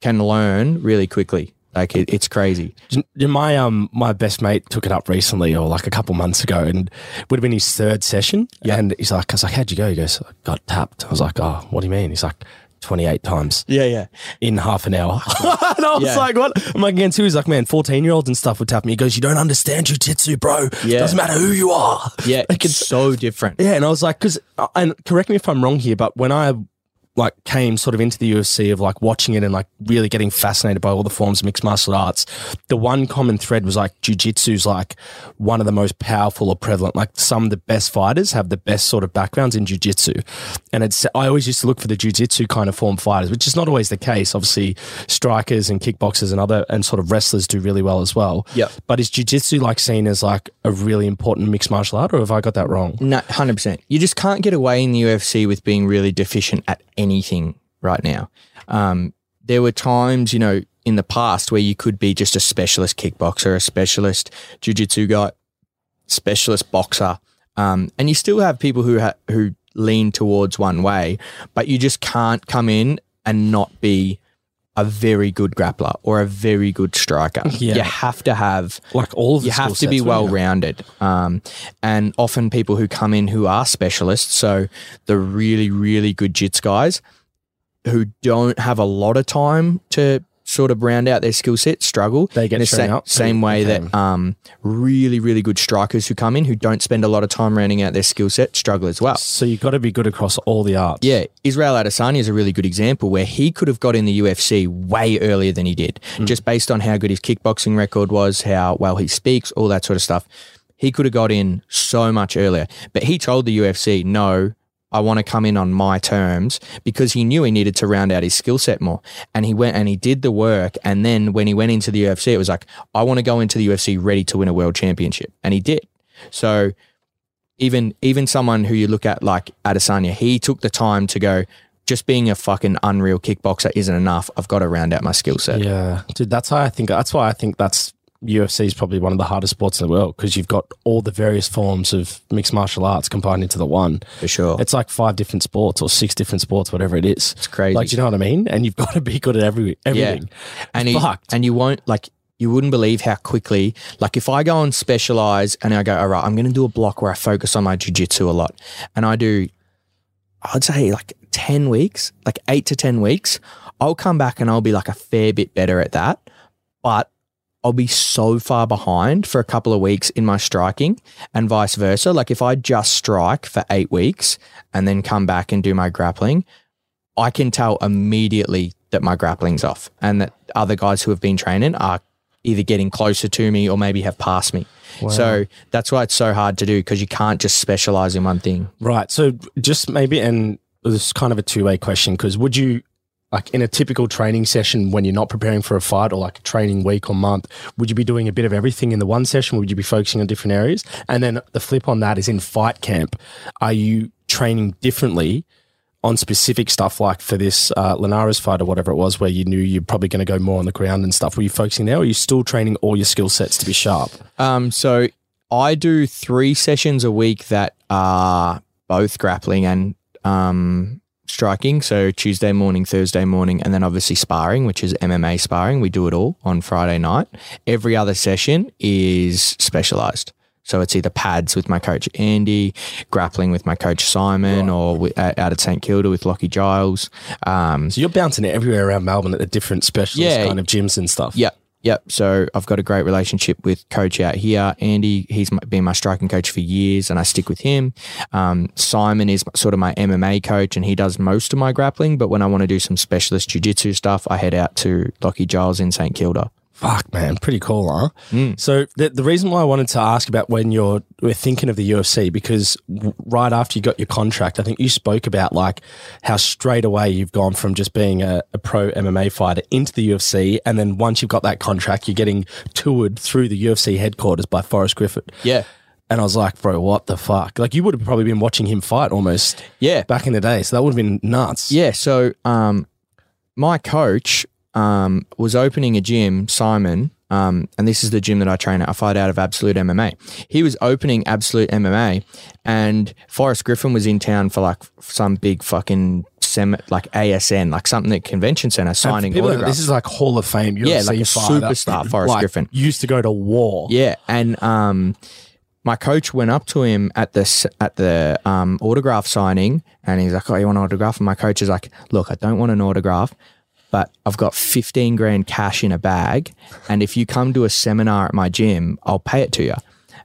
can learn really quickly. Like it, it's crazy. My um my best mate took it up recently or like a couple months ago and would have been his third session. Yeah. And he's like, I was like, how'd you go? He goes, I got tapped. I was like, oh, what do you mean? He's like, 28 times Yeah, yeah. in half an hour. and I was Yeah. like, what? I'm like, against who? He's like, man, 14 year olds and stuff would tap me. He goes, you don't understand jujitsu, bro. Yeah. Doesn't matter who you are. Yeah, Like, it's so different. Yeah, and I was like, because, uh, and correct me if I'm wrong here, but when I like came sort of into the UFC of like watching it and like really getting fascinated by all the forms of mixed martial arts, the one common thread was like jujitsu's like one of the most powerful or prevalent. Like some of the best fighters have the best sort of backgrounds in jujitsu, and it's I always used to look for the jujitsu kind of form fighters, which is not always the case. Obviously, strikers and kickboxers and other and sort of wrestlers do really well as well. Yep. But is jujitsu like seen as like a really important mixed martial art, or have I got that wrong? No, hundred percent. You just can't get away in the UFC with being really deficient at anything right now. Um, there were times, you know, in the past where you could be just a specialist kickboxer, a specialist jiu-jitsu guy, specialist boxer, um, and you still have people who ha- who lean towards one way, but you just can't come in and not be a very good grappler or a very good striker. Yeah. You have to have Like all of the you have to be well rounded. Um, and often people who come in who are specialists, so the really, really good jits guys who don't have a lot of time to sort of round out their skill set struggle. They get the sa- same way Okay. that um, really, really good strikers who come in who don't spend a lot of time rounding out their skill set struggle as well. So you've got to be good across all the arts. Yeah, Israel Adesanya is a really good example where he could have got in the UFC way earlier than he did, just based on how good his kickboxing record was, how well he speaks, all that sort of stuff. He could have got in so much earlier, but he told the UFC, "No, I want to come in on my terms," because he knew he needed to round out his skill set more. And he went and he did the work, and then when he went into the UFC, it was like, "I want to go into the UFC ready to win a world championship," and he did. So even even someone who you look at like Adesanya, he took the time to go. Just being a fucking unreal kickboxer isn't enough. I've got to round out my skill set. Yeah, dude, that's how I think. That's why I think that's UFC is probably one of the hardest sports in the world because you've got all the various forms of mixed martial arts combined into the one. For sure. It's like five different sports or six different sports, whatever it is. It's crazy. Like, do you know what I mean? And you've got to be good at every everything. and you, fucked. and you won't like you wouldn't believe how quickly like if I go and specialize and I go all right I'm going to do a block where I focus on my jiu-jitsu a lot and I do I'd say like 10 weeks like 8 to 10 weeks I'll come back and I'll be like a fair bit better at that but I'll be so far behind for a couple of weeks in my striking and vice versa like if I just strike for 8 weeks and then come back and do my grappling I can tell immediately that my grappling's off and that other guys who have been training are either getting closer to me or maybe have passed me. So that's why it's so hard to do because you can't just specialize in one thing. Right. So just maybe, and this is kind of a two way question because would you, like in a typical training session when you're not preparing for a fight or like a training week or month, would you be doing a bit of everything in the one session? Would you be focusing on different areas? And then the flip on that is in fight camp, are you training differently? On specific stuff like for this uh, fight or whatever it was, where you knew you're probably going to go more on the ground and stuff, were you focusing there or are you still training all your skill sets to be sharp? Um, so I do three sessions a week that are both grappling and um, striking. So Tuesday morning, Thursday morning, and then obviously sparring, which is MMA sparring. We do it all on Friday night. Every other session is specialized. So it's either pads with my coach Andy, grappling with my coach Simon, or wi- uh, out at St Kilda with Lockie Giles. Um, So you're bouncing it everywhere around Melbourne at the different specialist Yeah. kind of gyms and stuff. Yep. Yep. So I've got a great relationship with coach out here, Andy. He's been my striking coach for years, and I stick with him. Um, Simon is sort of my MMA coach, and he does most of my grappling. But when I want to do some specialist jiu-jitsu stuff, I head out to Lockie Giles in St Kilda. Fuck, man, pretty cool, huh? Mm. So the, the reason why I wanted to ask about when you're we're thinking of the UFC because w- right after you got your contract, I think you spoke about like how straight away you've gone from just being a, a pro MMA fighter into the UFC, and then once you've got that contract, you're getting toured through the UFC headquarters by Forrest Griffin. Yeah. And I was like, bro, what the fuck? Like you would have probably been watching him fight almost Yeah. back in the day, so that would have been nuts. Yeah. So um, my coach um, was opening a gym, Simon, um, and this is the gym that I train at. I fight out of Absolute MMA. He was opening Absolute MMA, and Forrest Griffin was in town for like some big fucking sem- like ASN, like something at convention center, signing people autographs. This is like Hall of Fame. UFC Yeah, like a superstar, Forrest Like, Griffin. used to go to war. Yeah, and um, my coach went up to him at the at the um, autograph signing, and he's like, "Oh, you want an autograph?" And my coach is like, "Look, I don't want an autograph, but I've got fifteen grand cash in a bag, and if you come to a seminar at my gym, I'll pay it to you."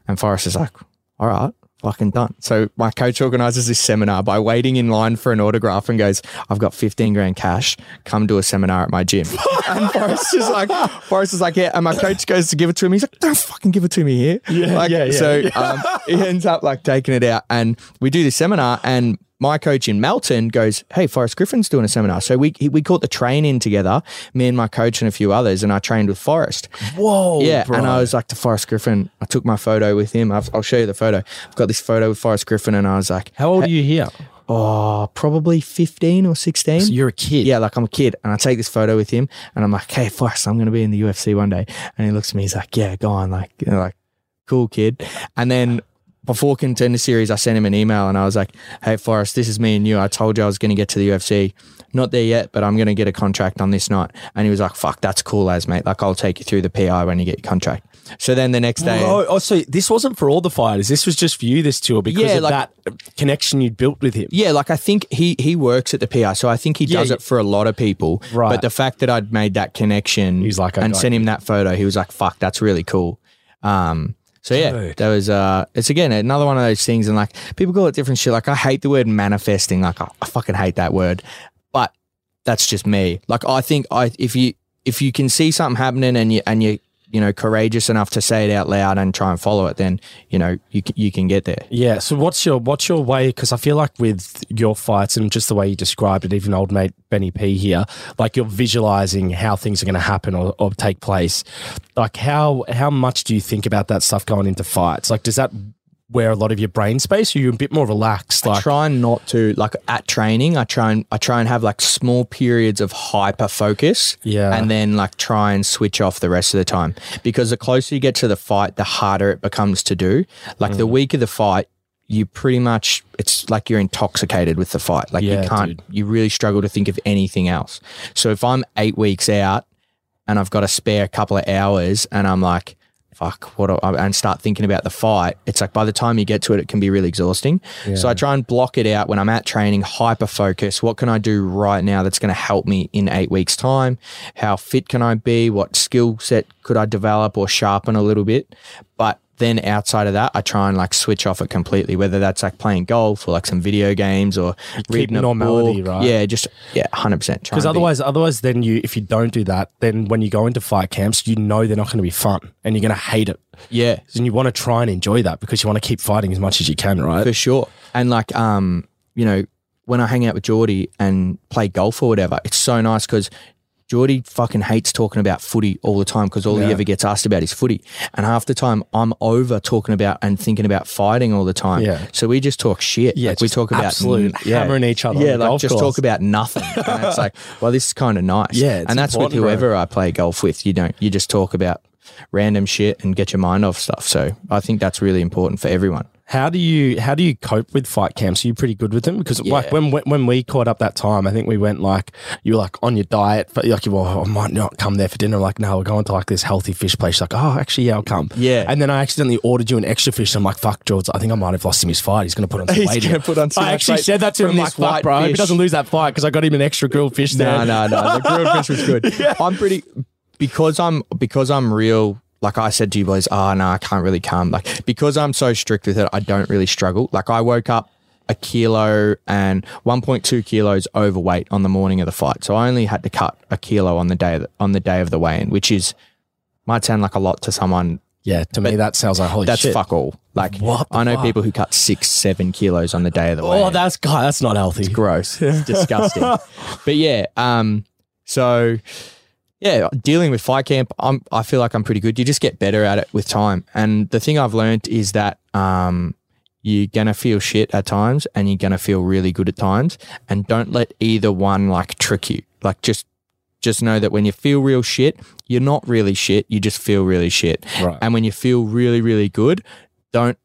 And Forrest is like, "All right." Fucking done. So my coach organizes this seminar by waiting in line for an autograph and goes, "I've got fifteen grand cash. Come to a seminar at my gym." and Forrest is like, Forrest is like, "Yeah." And my coach goes to give it to him. He's like, "Don't fucking give it to me here." Yeah, like, yeah, yeah, So um, he ends up like taking it out, and we do this seminar, and my coach in Melton goes, "Hey, Forrest Griffin's doing a seminar." So we we caught the train in together, me and my coach and a few others, and I trained with Forrest. Whoa. yeah, bro. and I was like to Forrest Griffin. I took my photo with him. I've, I'll show you the photo. I've got this photo with Forrest Griffin, and I was like, How old are you here? "Oh, probably fifteen or 16. So you're a kid. Yeah, like I'm a kid, and I take this photo with him, and I'm like, "Hey, Forrest, I'm going to be in the UFC one day." And he looks at me, he's like, "Yeah, go on, like, you know, like, cool kid." And then before contender series, I sent him an email, and I was like, "Hey, Forrest, this is me and you. I told you I was going to get to the UFC. Not there yet, but I'm going to get a contract on this night." And he was like, "Fuck, that's cool, as mate. Like, I'll take you through the PI when you get your contract." So then the next day, Oh, oh, so this wasn't for all the fighters. This was just for you, this tour, because Yeah, of like- that connection you'd built with him. Yeah, like I think he he works at the PI, so I think he Yeah, does yeah. it for a lot of people. Right. But the fact that I'd made that connection, He's like, and sent him that photo, he was like, "Fuck, that's really cool." Um, so yeah, Dude. that was uh, it's again another one of those things, and like people call it different shit. Like I hate the word manifesting. Like I, I fucking hate that word, but that's just me. Like I think I if you if you can see something happening and you and you you know courageous enough to say it out loud and try and follow it, then you know you you can get there. Yeah. So what's your what's your way? Because I feel like with your fights and just the way you described it, even old mate Benny P here, like you're visualizing how things are going to happen or, or take place. Like how how much do you think about that stuff going into fights? Like does that where a lot of your brain space? Are you a bit more relaxed? I Like, try not to like at training. I try and I try and have like small periods of hyper focus, Yeah. and then like try and switch off the rest of the time. Because the closer you get to the fight, the harder it becomes to do. Like Mm. the week of the fight, you pretty much it's like you're intoxicated with the fight. Like Yeah, you can't, dude. you really struggle to think of anything else. So if I'm eight weeks out and I've got to spare a couple of hours, and I'm like. Fuck, what? I, and start thinking about the fight. It's like by the time you get to it, it can be really exhausting. So I try and block it out when I'm at training, hyper focus. What can I do right now that's going to help me in eight weeks' time? How fit can I be? What skill set could I develop or sharpen a little bit? But then outside of that, I try and like switch off it completely, whether that's like playing golf or like some video games or reading a normality, book. right? Yeah, just yeah, hundred percent. because otherwise, otherwise, then you if you don't do that, then when you go into fight camps, you know they're not going to be fun, and you're going to hate it. yeah, And you want to try and enjoy that because you want to keep fighting as much as you can, right? for sure. And like, um, you know, when I hang out with Geordie and play golf or whatever, it's so nice because Geordie fucking hates talking about footy all the time because all Yeah. he ever gets asked about is footy. And half the time I'm over talking about and thinking about fighting all the time. Yeah. So we just talk shit. Yeah, Like we talk about absolute yeah. hammering each other Yeah, like just course. talk about nothing. and it's like, well, this is kind of nice. Yeah, and that's with important, bro. whoever I play golf with. You don't. You just talk about random shit and get your mind off stuff. So I think that's really important for everyone. How do you how do you cope with fight camps? Are you pretty good with them? Because like Yeah. when when when we caught up that time, I think we went like you were like on your diet, but like well, I might not come there for dinner. I'm like no, we're going to like this healthy fish place. She's like oh, actually yeah, I'll come. Yeah. and then I accidentally ordered you an extra fish. And I'm like fuck, George, I think I might have lost him his fight. He's going to put on some He's weight. gonna put on too I actually said that to him. this like fuck, bro, I hope he doesn't lose that fight because I got him an extra grilled fish. No, there. no, no. The grilled fish was good. I'm pretty because I'm because I'm real. Like I said to you boys, oh no, I can't really come. Like because I'm so strict with it, I don't really struggle. Like I woke up a kilo and 1.2 kilos overweight on the morning of the fight, so I only had to cut a kilo on the day of the, on the day of the weigh-in, which is might sound like a lot to someone. Yeah, to me that sounds like holy shit. That's shit. fuck all. Like What I know fuck? people who cut six, seven kilos on the day of the weigh-in Oh, that's God, that's not healthy. gross. It's disgusting. but yeah, um, so yeah, dealing with fight camp, I'm I feel like I'm pretty good. You just get better at it with time. And the thing I've learned is that um you're gonna feel shit at times and you're gonna feel really good at times. And don't let either one like trick you. Like just just know that when you feel real shit, you're not really shit, you just feel really shit. Right. And when you feel really, really good, don't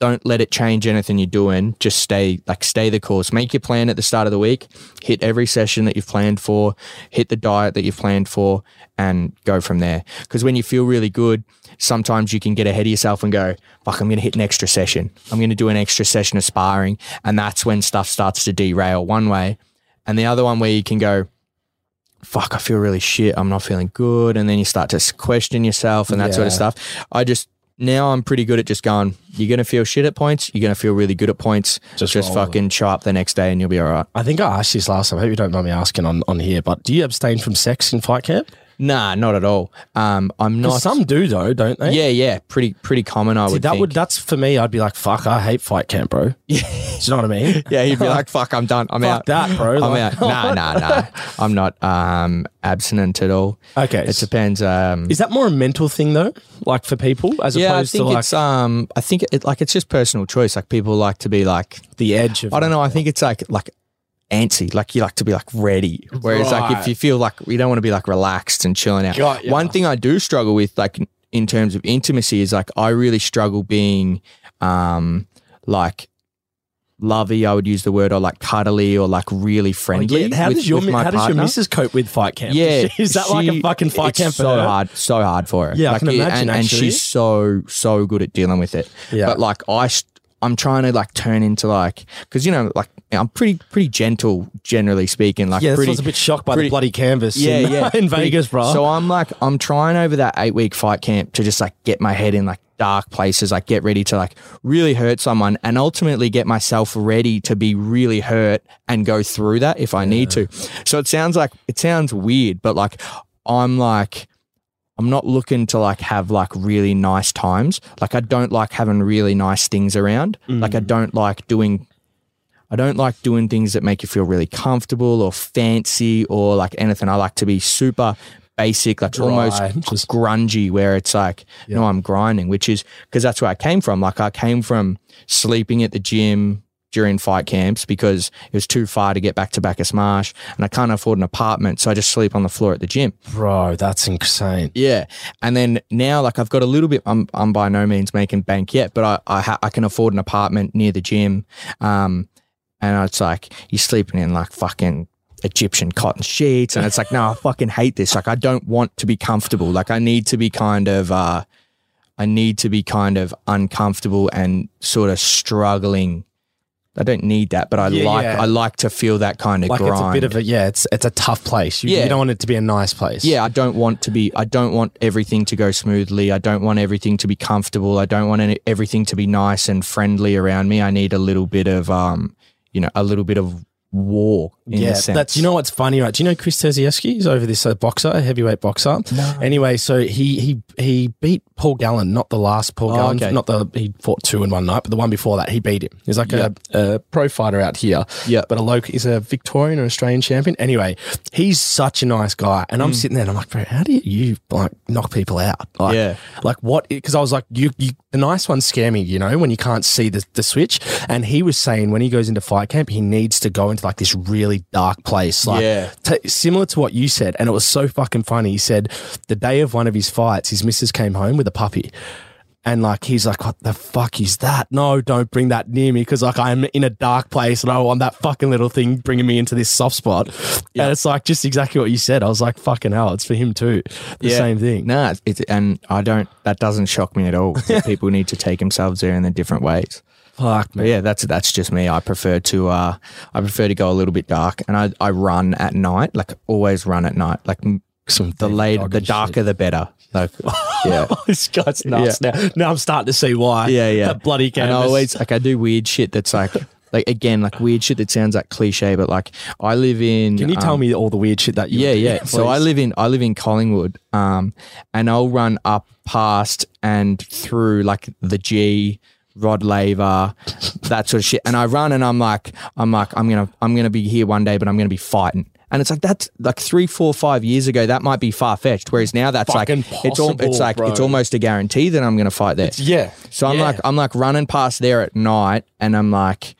don't let it change anything you're doing. Just stay like stay the course. Make your plan at the start of the week. Hit every session that you've planned for. Hit the diet that you've planned for, and go from there. Because when you feel really good, sometimes you can get ahead of yourself and go, "Fuck, I'm going to hit an extra session. I'm going to do an extra session of sparring," and that's when stuff starts to derail one way, and the other one where you can go, fuck, I feel really shit. I'm not feeling good. And then you start to question yourself and that sort of stuff. I just, now I'm pretty good at just going, you're going to feel shit at points. You're going to feel really good at points. Just Just, fucking show up the next day and you'll be all right. I think I asked this last time. I hope you don't mind me asking on, on here, but do you abstain from sex in fight camp? Nah, not at all. Um, I'm not. some do though, don't they? yeah, yeah. Pretty, pretty common, I See, would that think. would that's for me. I'd be like, fuck, I hate fight camp, bro. Yeah, do you know what I mean? yeah, you'd be like, fuck, I'm done. I'm Fuck out. that, bro. I'm Like- out. Nah, nah, nah. I'm not um, abstinent at all. Okay, It depends. Um, is that more a mental thing though, like for people as yeah, I opposed to think like it's um, I think it like it's just personal choice. Like people like to be like the edge of? I don't know. I think it's like like antsy. Like you like to be like ready. Whereas like if you feel like you don't want to be like relaxed and chilling out. Got ya. One thing I do struggle with, like in terms of intimacy, is like I really struggle being um like lovey. I would use the word or like cuddly or like really friendly. Yeah, how with- does your with mi- my how does your partner. missus cope with fight camp? Yeah, is that like a fucking fight camp? So her? hard, so hard for her. Yeah, I like, can it- imagine, And, and she's so so good at dealing with it. Yeah. But like I, I'm trying to like turn into like because you know like I'm pretty pretty gentle generally speaking. Like Yeah, pretty, was a bit shocked by pretty- the bloody canvas. yeah, in, yeah, in Vegas, bro. So I'm like, I'm trying over that eight week fight camp to just like get my head in like dark places, like get ready to like really hurt someone and ultimately get myself ready to be really hurt and go through that if I need to. So it sounds like, it sounds weird, but like, I'm like, I'm not looking to like have like really nice times. Like I don't like having really nice things around. Like I mm. don't like doing I don't like doing things that make you feel really comfortable or fancy or like anything. I like to be super basic, like Dry, almost just- grungy, where it's like, no, I'm grinding, which is because that's where I came from. Like I came from sleeping at the gym during fight camps because it was too far to get back to Bacchus Marsh and I can't afford an apartment. So I just sleep on the floor at the gym. Bro, that's insane. Yeah. And then now, like, I've got a little bit, I'm, I'm by no means making bank yet, but I, I, ha- I can afford an apartment near the gym. Um, and it's like, you're sleeping in like fucking Egyptian cotton sheets. And it's like, no, I fucking hate this. Like, I don't want to be comfortable. Like, I need to be kind of, uh, I need to be kind of uncomfortable and sort of struggling. I don't need that, but I Yeah, like, yeah. I like to feel that kind of Like grind. it's a bit of a yeah, it's it's a tough place. You, Yeah. you don't want it to be a nice place. Yeah, I don't want to be. I don't want everything to go smoothly. I don't want everything to be comfortable. I don't want any, everything to be nice and friendly around me. I need a little bit of, um, you know, a little bit of war. In yeah, a sense. that's you know what's funny, right? Do you know Kris Terzievski? He's over this uh, boxer, a heavyweight boxer. No. Anyway, so he he he beat Paul Gallen, not the last Paul Oh, Gallen, okay. not the he fought two in one night, but the one before that he beat him. He's like Yeah. a, a pro fighter out here, Yeah. but a local. He's a Victorian or Australian champion. Anyway, he's such a nice guy, and Mm. I'm sitting there and I'm like, bro, how do you, like knock people out? Like, Yeah. like what? Because I was like, you, you, the nice ones scare me, you know, when you can't see the, the switch. And he was saying when he goes into fight camp, he needs to go into like this really dark place, like Yeah. t- similar to what you said. And it was so fucking funny. He said the day of one of his fights, his missus came home with a puppy. And like he's like, what the fuck is that? No, don't bring that near me because like I'm in a dark place and I want that fucking little thing bringing me into this soft spot. And it's like just exactly what you said. I was like, fucking hell, it's for him too. The Yeah. same thing. No, it's, and I don't. That doesn't shock me at all. people need to take themselves there in the different ways. Fuck But yeah, that's that's just me. I prefer to uh, I prefer to go a little bit dark, and I, I run at night. Like always run at night. Like Some the later, the darker, the better. Like yeah. this guy's nuts now. Now I'm starting to see why. Yeah, yeah. That bloody And. I always like I do weird shit that's like like again like weird shit that sounds like cliche, but like I live in. Can you tell um, me all the weird shit that you? Yeah, do, yeah. So I live in I live in Collingwood, um, and I'll run up past and through like the G. Rod Laver, that sort of shit, and I run and I'm like, I'm like, I'm gonna, I'm gonna be here one day, but I'm gonna be fighting, and it's like that's like three, four, five years ago, that might be far fetched, whereas now that's Fucking like, it's all, it's like, bro. it's almost a guarantee that I'm gonna fight there. Yeah. So I'm Yeah. like, I'm like running past there at night, and I'm like,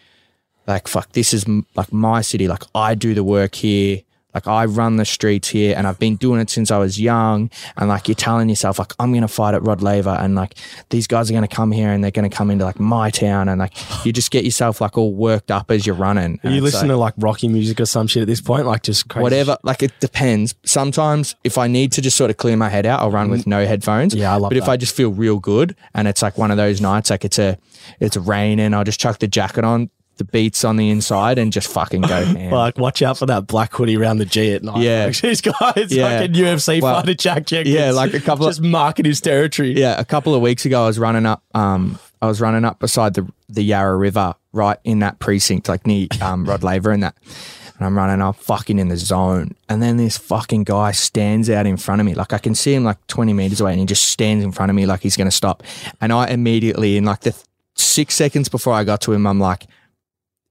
like fuck, this is m- like my city. Like I do the work here. Like I run the streets here, and I've been doing it since I was young. And like you're telling yourself, like I'm gonna fight at Rod Laver, and like these guys are gonna come here, and they're gonna come into like my town, and like you just get yourself like all worked up as you're running. Are you listen to like Rocky music or some shit at this point? Like just crazy Whatever, like it depends. Sometimes if I need to just sort of clear my head out, I'll run with no headphones. Mm. Yeah, I love But if. I just feel real good and it's like one of those nights, like it's a, it's raining, I'll just chuck the jacket on, the beats on the inside, and just fucking go. ham. Like, watch out for that black hoodie around the G at night. Yeah. Like, this guy's Yeah. fucking UFC Well, fighter Jack Jenkins. yeah, like a couple of- just marking his territory. yeah, a couple of weeks ago, I was running up. Um, I was running up beside the the Yarra River, right in that precinct, like near um, Rod Laver and that. And I'm running up, fucking in the zone, and then this fucking guy stands out in front of me. Like I can see him like 20 meters away, and he just stands in front of me like he's going to stop. And I immediately, in like the th- six seconds before I got to him, I'm like,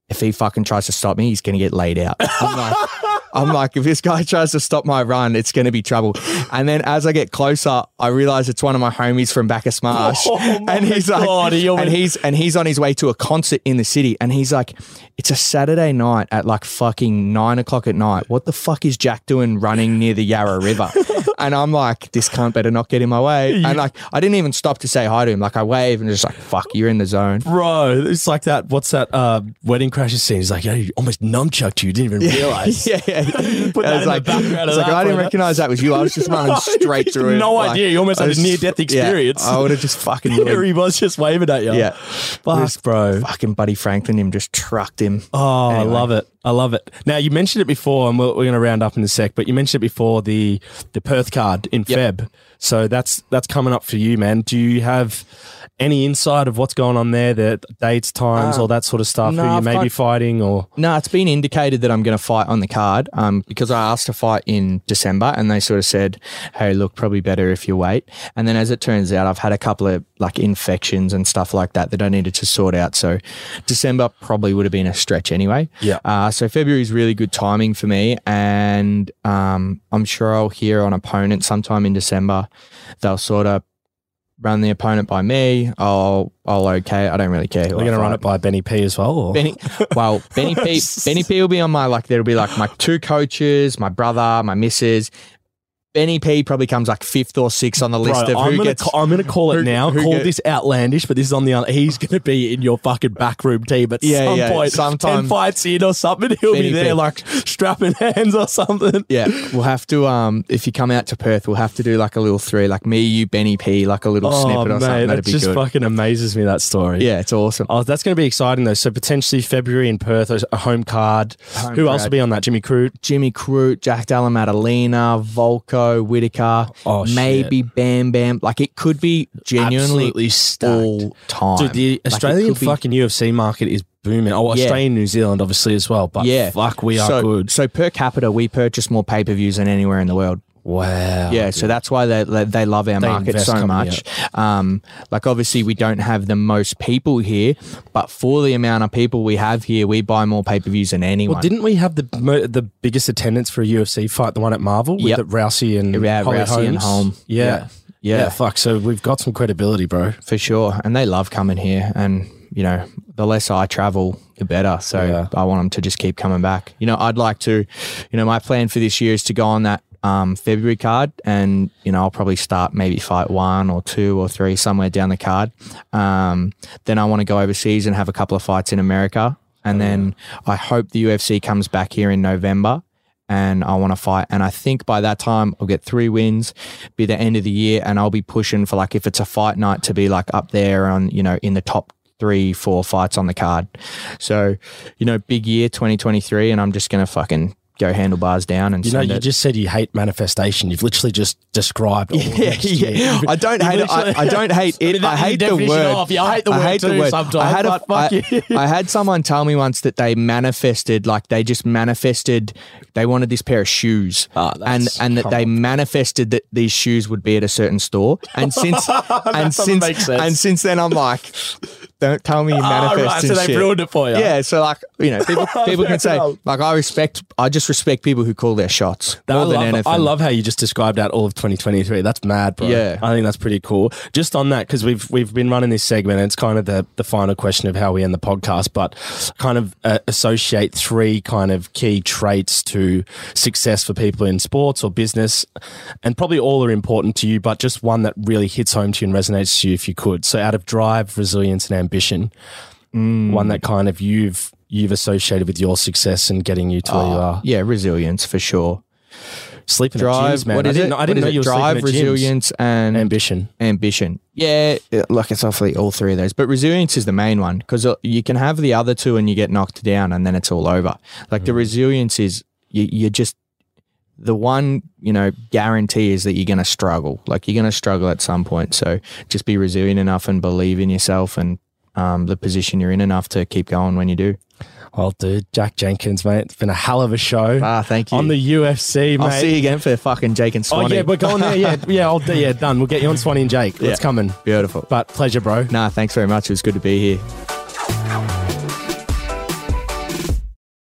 if he fucking tries to stop me, he's to get laid out. I'm like, I'm like, if this guy tries to stop my run, it's going to be trouble. And then as I get closer, I realize it's one of my homies from Bacchus Marsh. Oh and he's like, God, he almost- and he's and he's on his way to a concert in the city, and he's like, it's a Saturday night at like fucking nine o'clock at night. What the fuck is Jack doing running near the Yarra River? and I'm like, this cunt better not get in my way. And like, I didn't even stop to say hi to him. Like, I wave and just like, fuck, you're in the zone. Bro, it's like that. What's that uh, Wedding Crashers scene? He's like, yeah, you almost nunchucked you. You didn't even realize. yeah, yeah. Put I that was in the like, background I of was like, that, I didn't recognize that was you. I was just running straight through it. No Like, idea. You almost I had a near-death yeah, experience. I would have just fucking Here ruined- he was just waving at you. Yeah. Fuck, bro. fucking Buddy Franklin him just trucked him. Oh, I love it. I love it. Now you mentioned it before, and we're, we're going to round up in a sec. But you mentioned it before the the Perth card in Yep. Feb. So that's that's coming up for you, man. Do you have any insight of what's going on there? The dates, times, Uh, all that sort of stuff. no, who you I've may got- be fighting, or No, it's been indicated that I'm going to fight on the card um, because I asked to fight in December and they sort of said, hey, look, probably better if you wait. And then as it turns out, I've had a couple of like infections and stuff like that that I needed to sort out. So December probably would have been a stretch anyway. Yeah. Uh, so February is really good timing for me, and um, I'm sure I'll hear on opponent sometime in December. They'll sort of run the opponent by me. I'll I'll okay. I don't really care. We're to run it by Benny P as well. Or? Benny, well, Benny P, Benny P will be on my like. There'll be like my two coaches, my brother, my missus. Benny P probably comes like fifth or sixth on the list Bro, of I'm who gonna gets. ca- I'm going to call it who- now. who call get- this outlandish, but this is on the. He's going to be in your fucking backroom team at Yeah, some yeah, point. sometime. ten fights in or something. He'll Benny be there P. like strapping hands or something. yeah, we'll have to. Um, if you come out to Perth, we'll have to do like a little three, like me, you, Benny P, like a little Oh snippet or something. mate, that That'd be just good. fucking amazes me. That story. yeah, it's awesome. Oh, that's going to be exciting though. So potentially February in Perth, a home card. Home Who else crowd. will be on that? Jimmy Crute. Jimmy Crute, Jack Della Maddalena, Volko, Whitaker, Oh, shit. maybe Bam Bam. Like it could be genuinely Absolutely stacked. all time. Dude, the Like, Australian could be- fucking UFC market is booming. Oh, Yeah. Australian, New Zealand, obviously as well. But yeah, fuck, we are so, good. So per capita, we purchase more pay per views than anywhere in the world. Wow. Yeah, so that's why they they, they love our They market so much. Um, like obviously we don't have the most people here, but for the amount of people we have here, we buy more pay per views than anyone. Well, didn't we have the mo- the biggest attendance for a UFC fight, the one at Marvel Yep. with Rousey and Yeah, Holly Rousey and Holmes? Holm. Yeah. Yeah. yeah, Yeah. Fuck. So we've got some credibility, bro. for sure, and they love coming here. And you know, the less I travel, the better. So Yeah. I want them to just keep coming back. You know, I'd like to. You know, my plan for this year is to go on that. Um, February card, and you know I'll probably start maybe fight one or two or three somewhere down the card. Um, then I want to go overseas and have a couple of fights in America, and then I hope the UFC comes back here in November, and I want to fight. And I think by that time I'll get three wins, be the end of the year, and I'll be pushing for like if it's a fight night to be like up there on you know in the top three, four fights on the card. So, you know, big year 2023, and I'm just gonna fucking go handlebars down and You know, you it. just said you hate manifestation. You've literally just described. All yeah, yeah. I don't hate it. I, I don't hate I it. mean, I, hate the word. yeah, I hate the word too sometimes, I had, a, but fuck I. I had someone tell me once that they manifested, like they just manifested, they wanted this pair of shoes, Ah, and and that they on. manifested that these shoes would be at a certain store, and since and since and since then I'm like, don't tell me you Oh, manifested right, so they shit. ruined it for you. Yeah, so like you know, people people can say like I respect, I just respect people who call their shots I more than love, anything. I love how you just described out all of 2023. That's mad, bro. Yeah. I think that's pretty cool. Just on that, because we've we've been running this segment, and it's kind of the the final question of how we end the podcast, but kind of uh, associate three kind of key traits to success for people in sports or business, and probably all are important to you, but just one that really hits home to you and resonates to you, if you could. So, out of drive, resilience, and ambition, Mm. one that kind of you've you've associated with your success and getting you to where you Oh, are. yeah, resilience for sure. Sleeping drive. gyms, man. What I didn't it? I didn't is know you were drive, sleeping at gyms. resilience, and ambition. ambition. Yeah, like it's awfully all three of those, but resilience is the main one because you can have the other two and you get knocked down and then it's all over. Like Mm. the resilience is you, you just the one you know guarantee is that you're going to struggle. Like you're going to struggle at some point. So just be resilient enough and believe in yourself and um, the position you're in enough to keep going when you do. Well, dude, Jack Jenkins, mate. It's been a hell of a show. Ah, thank you. on the UFC, mate. I'll see you again for fucking Jake and Swanee. oh, yeah, we're going there. Yeah, yeah, I'll, do, yeah, done. We'll get you on Swanee and Jake. Yeah. It's coming. Beautiful. But pleasure, bro. Nah, thanks very much. It was good to be here.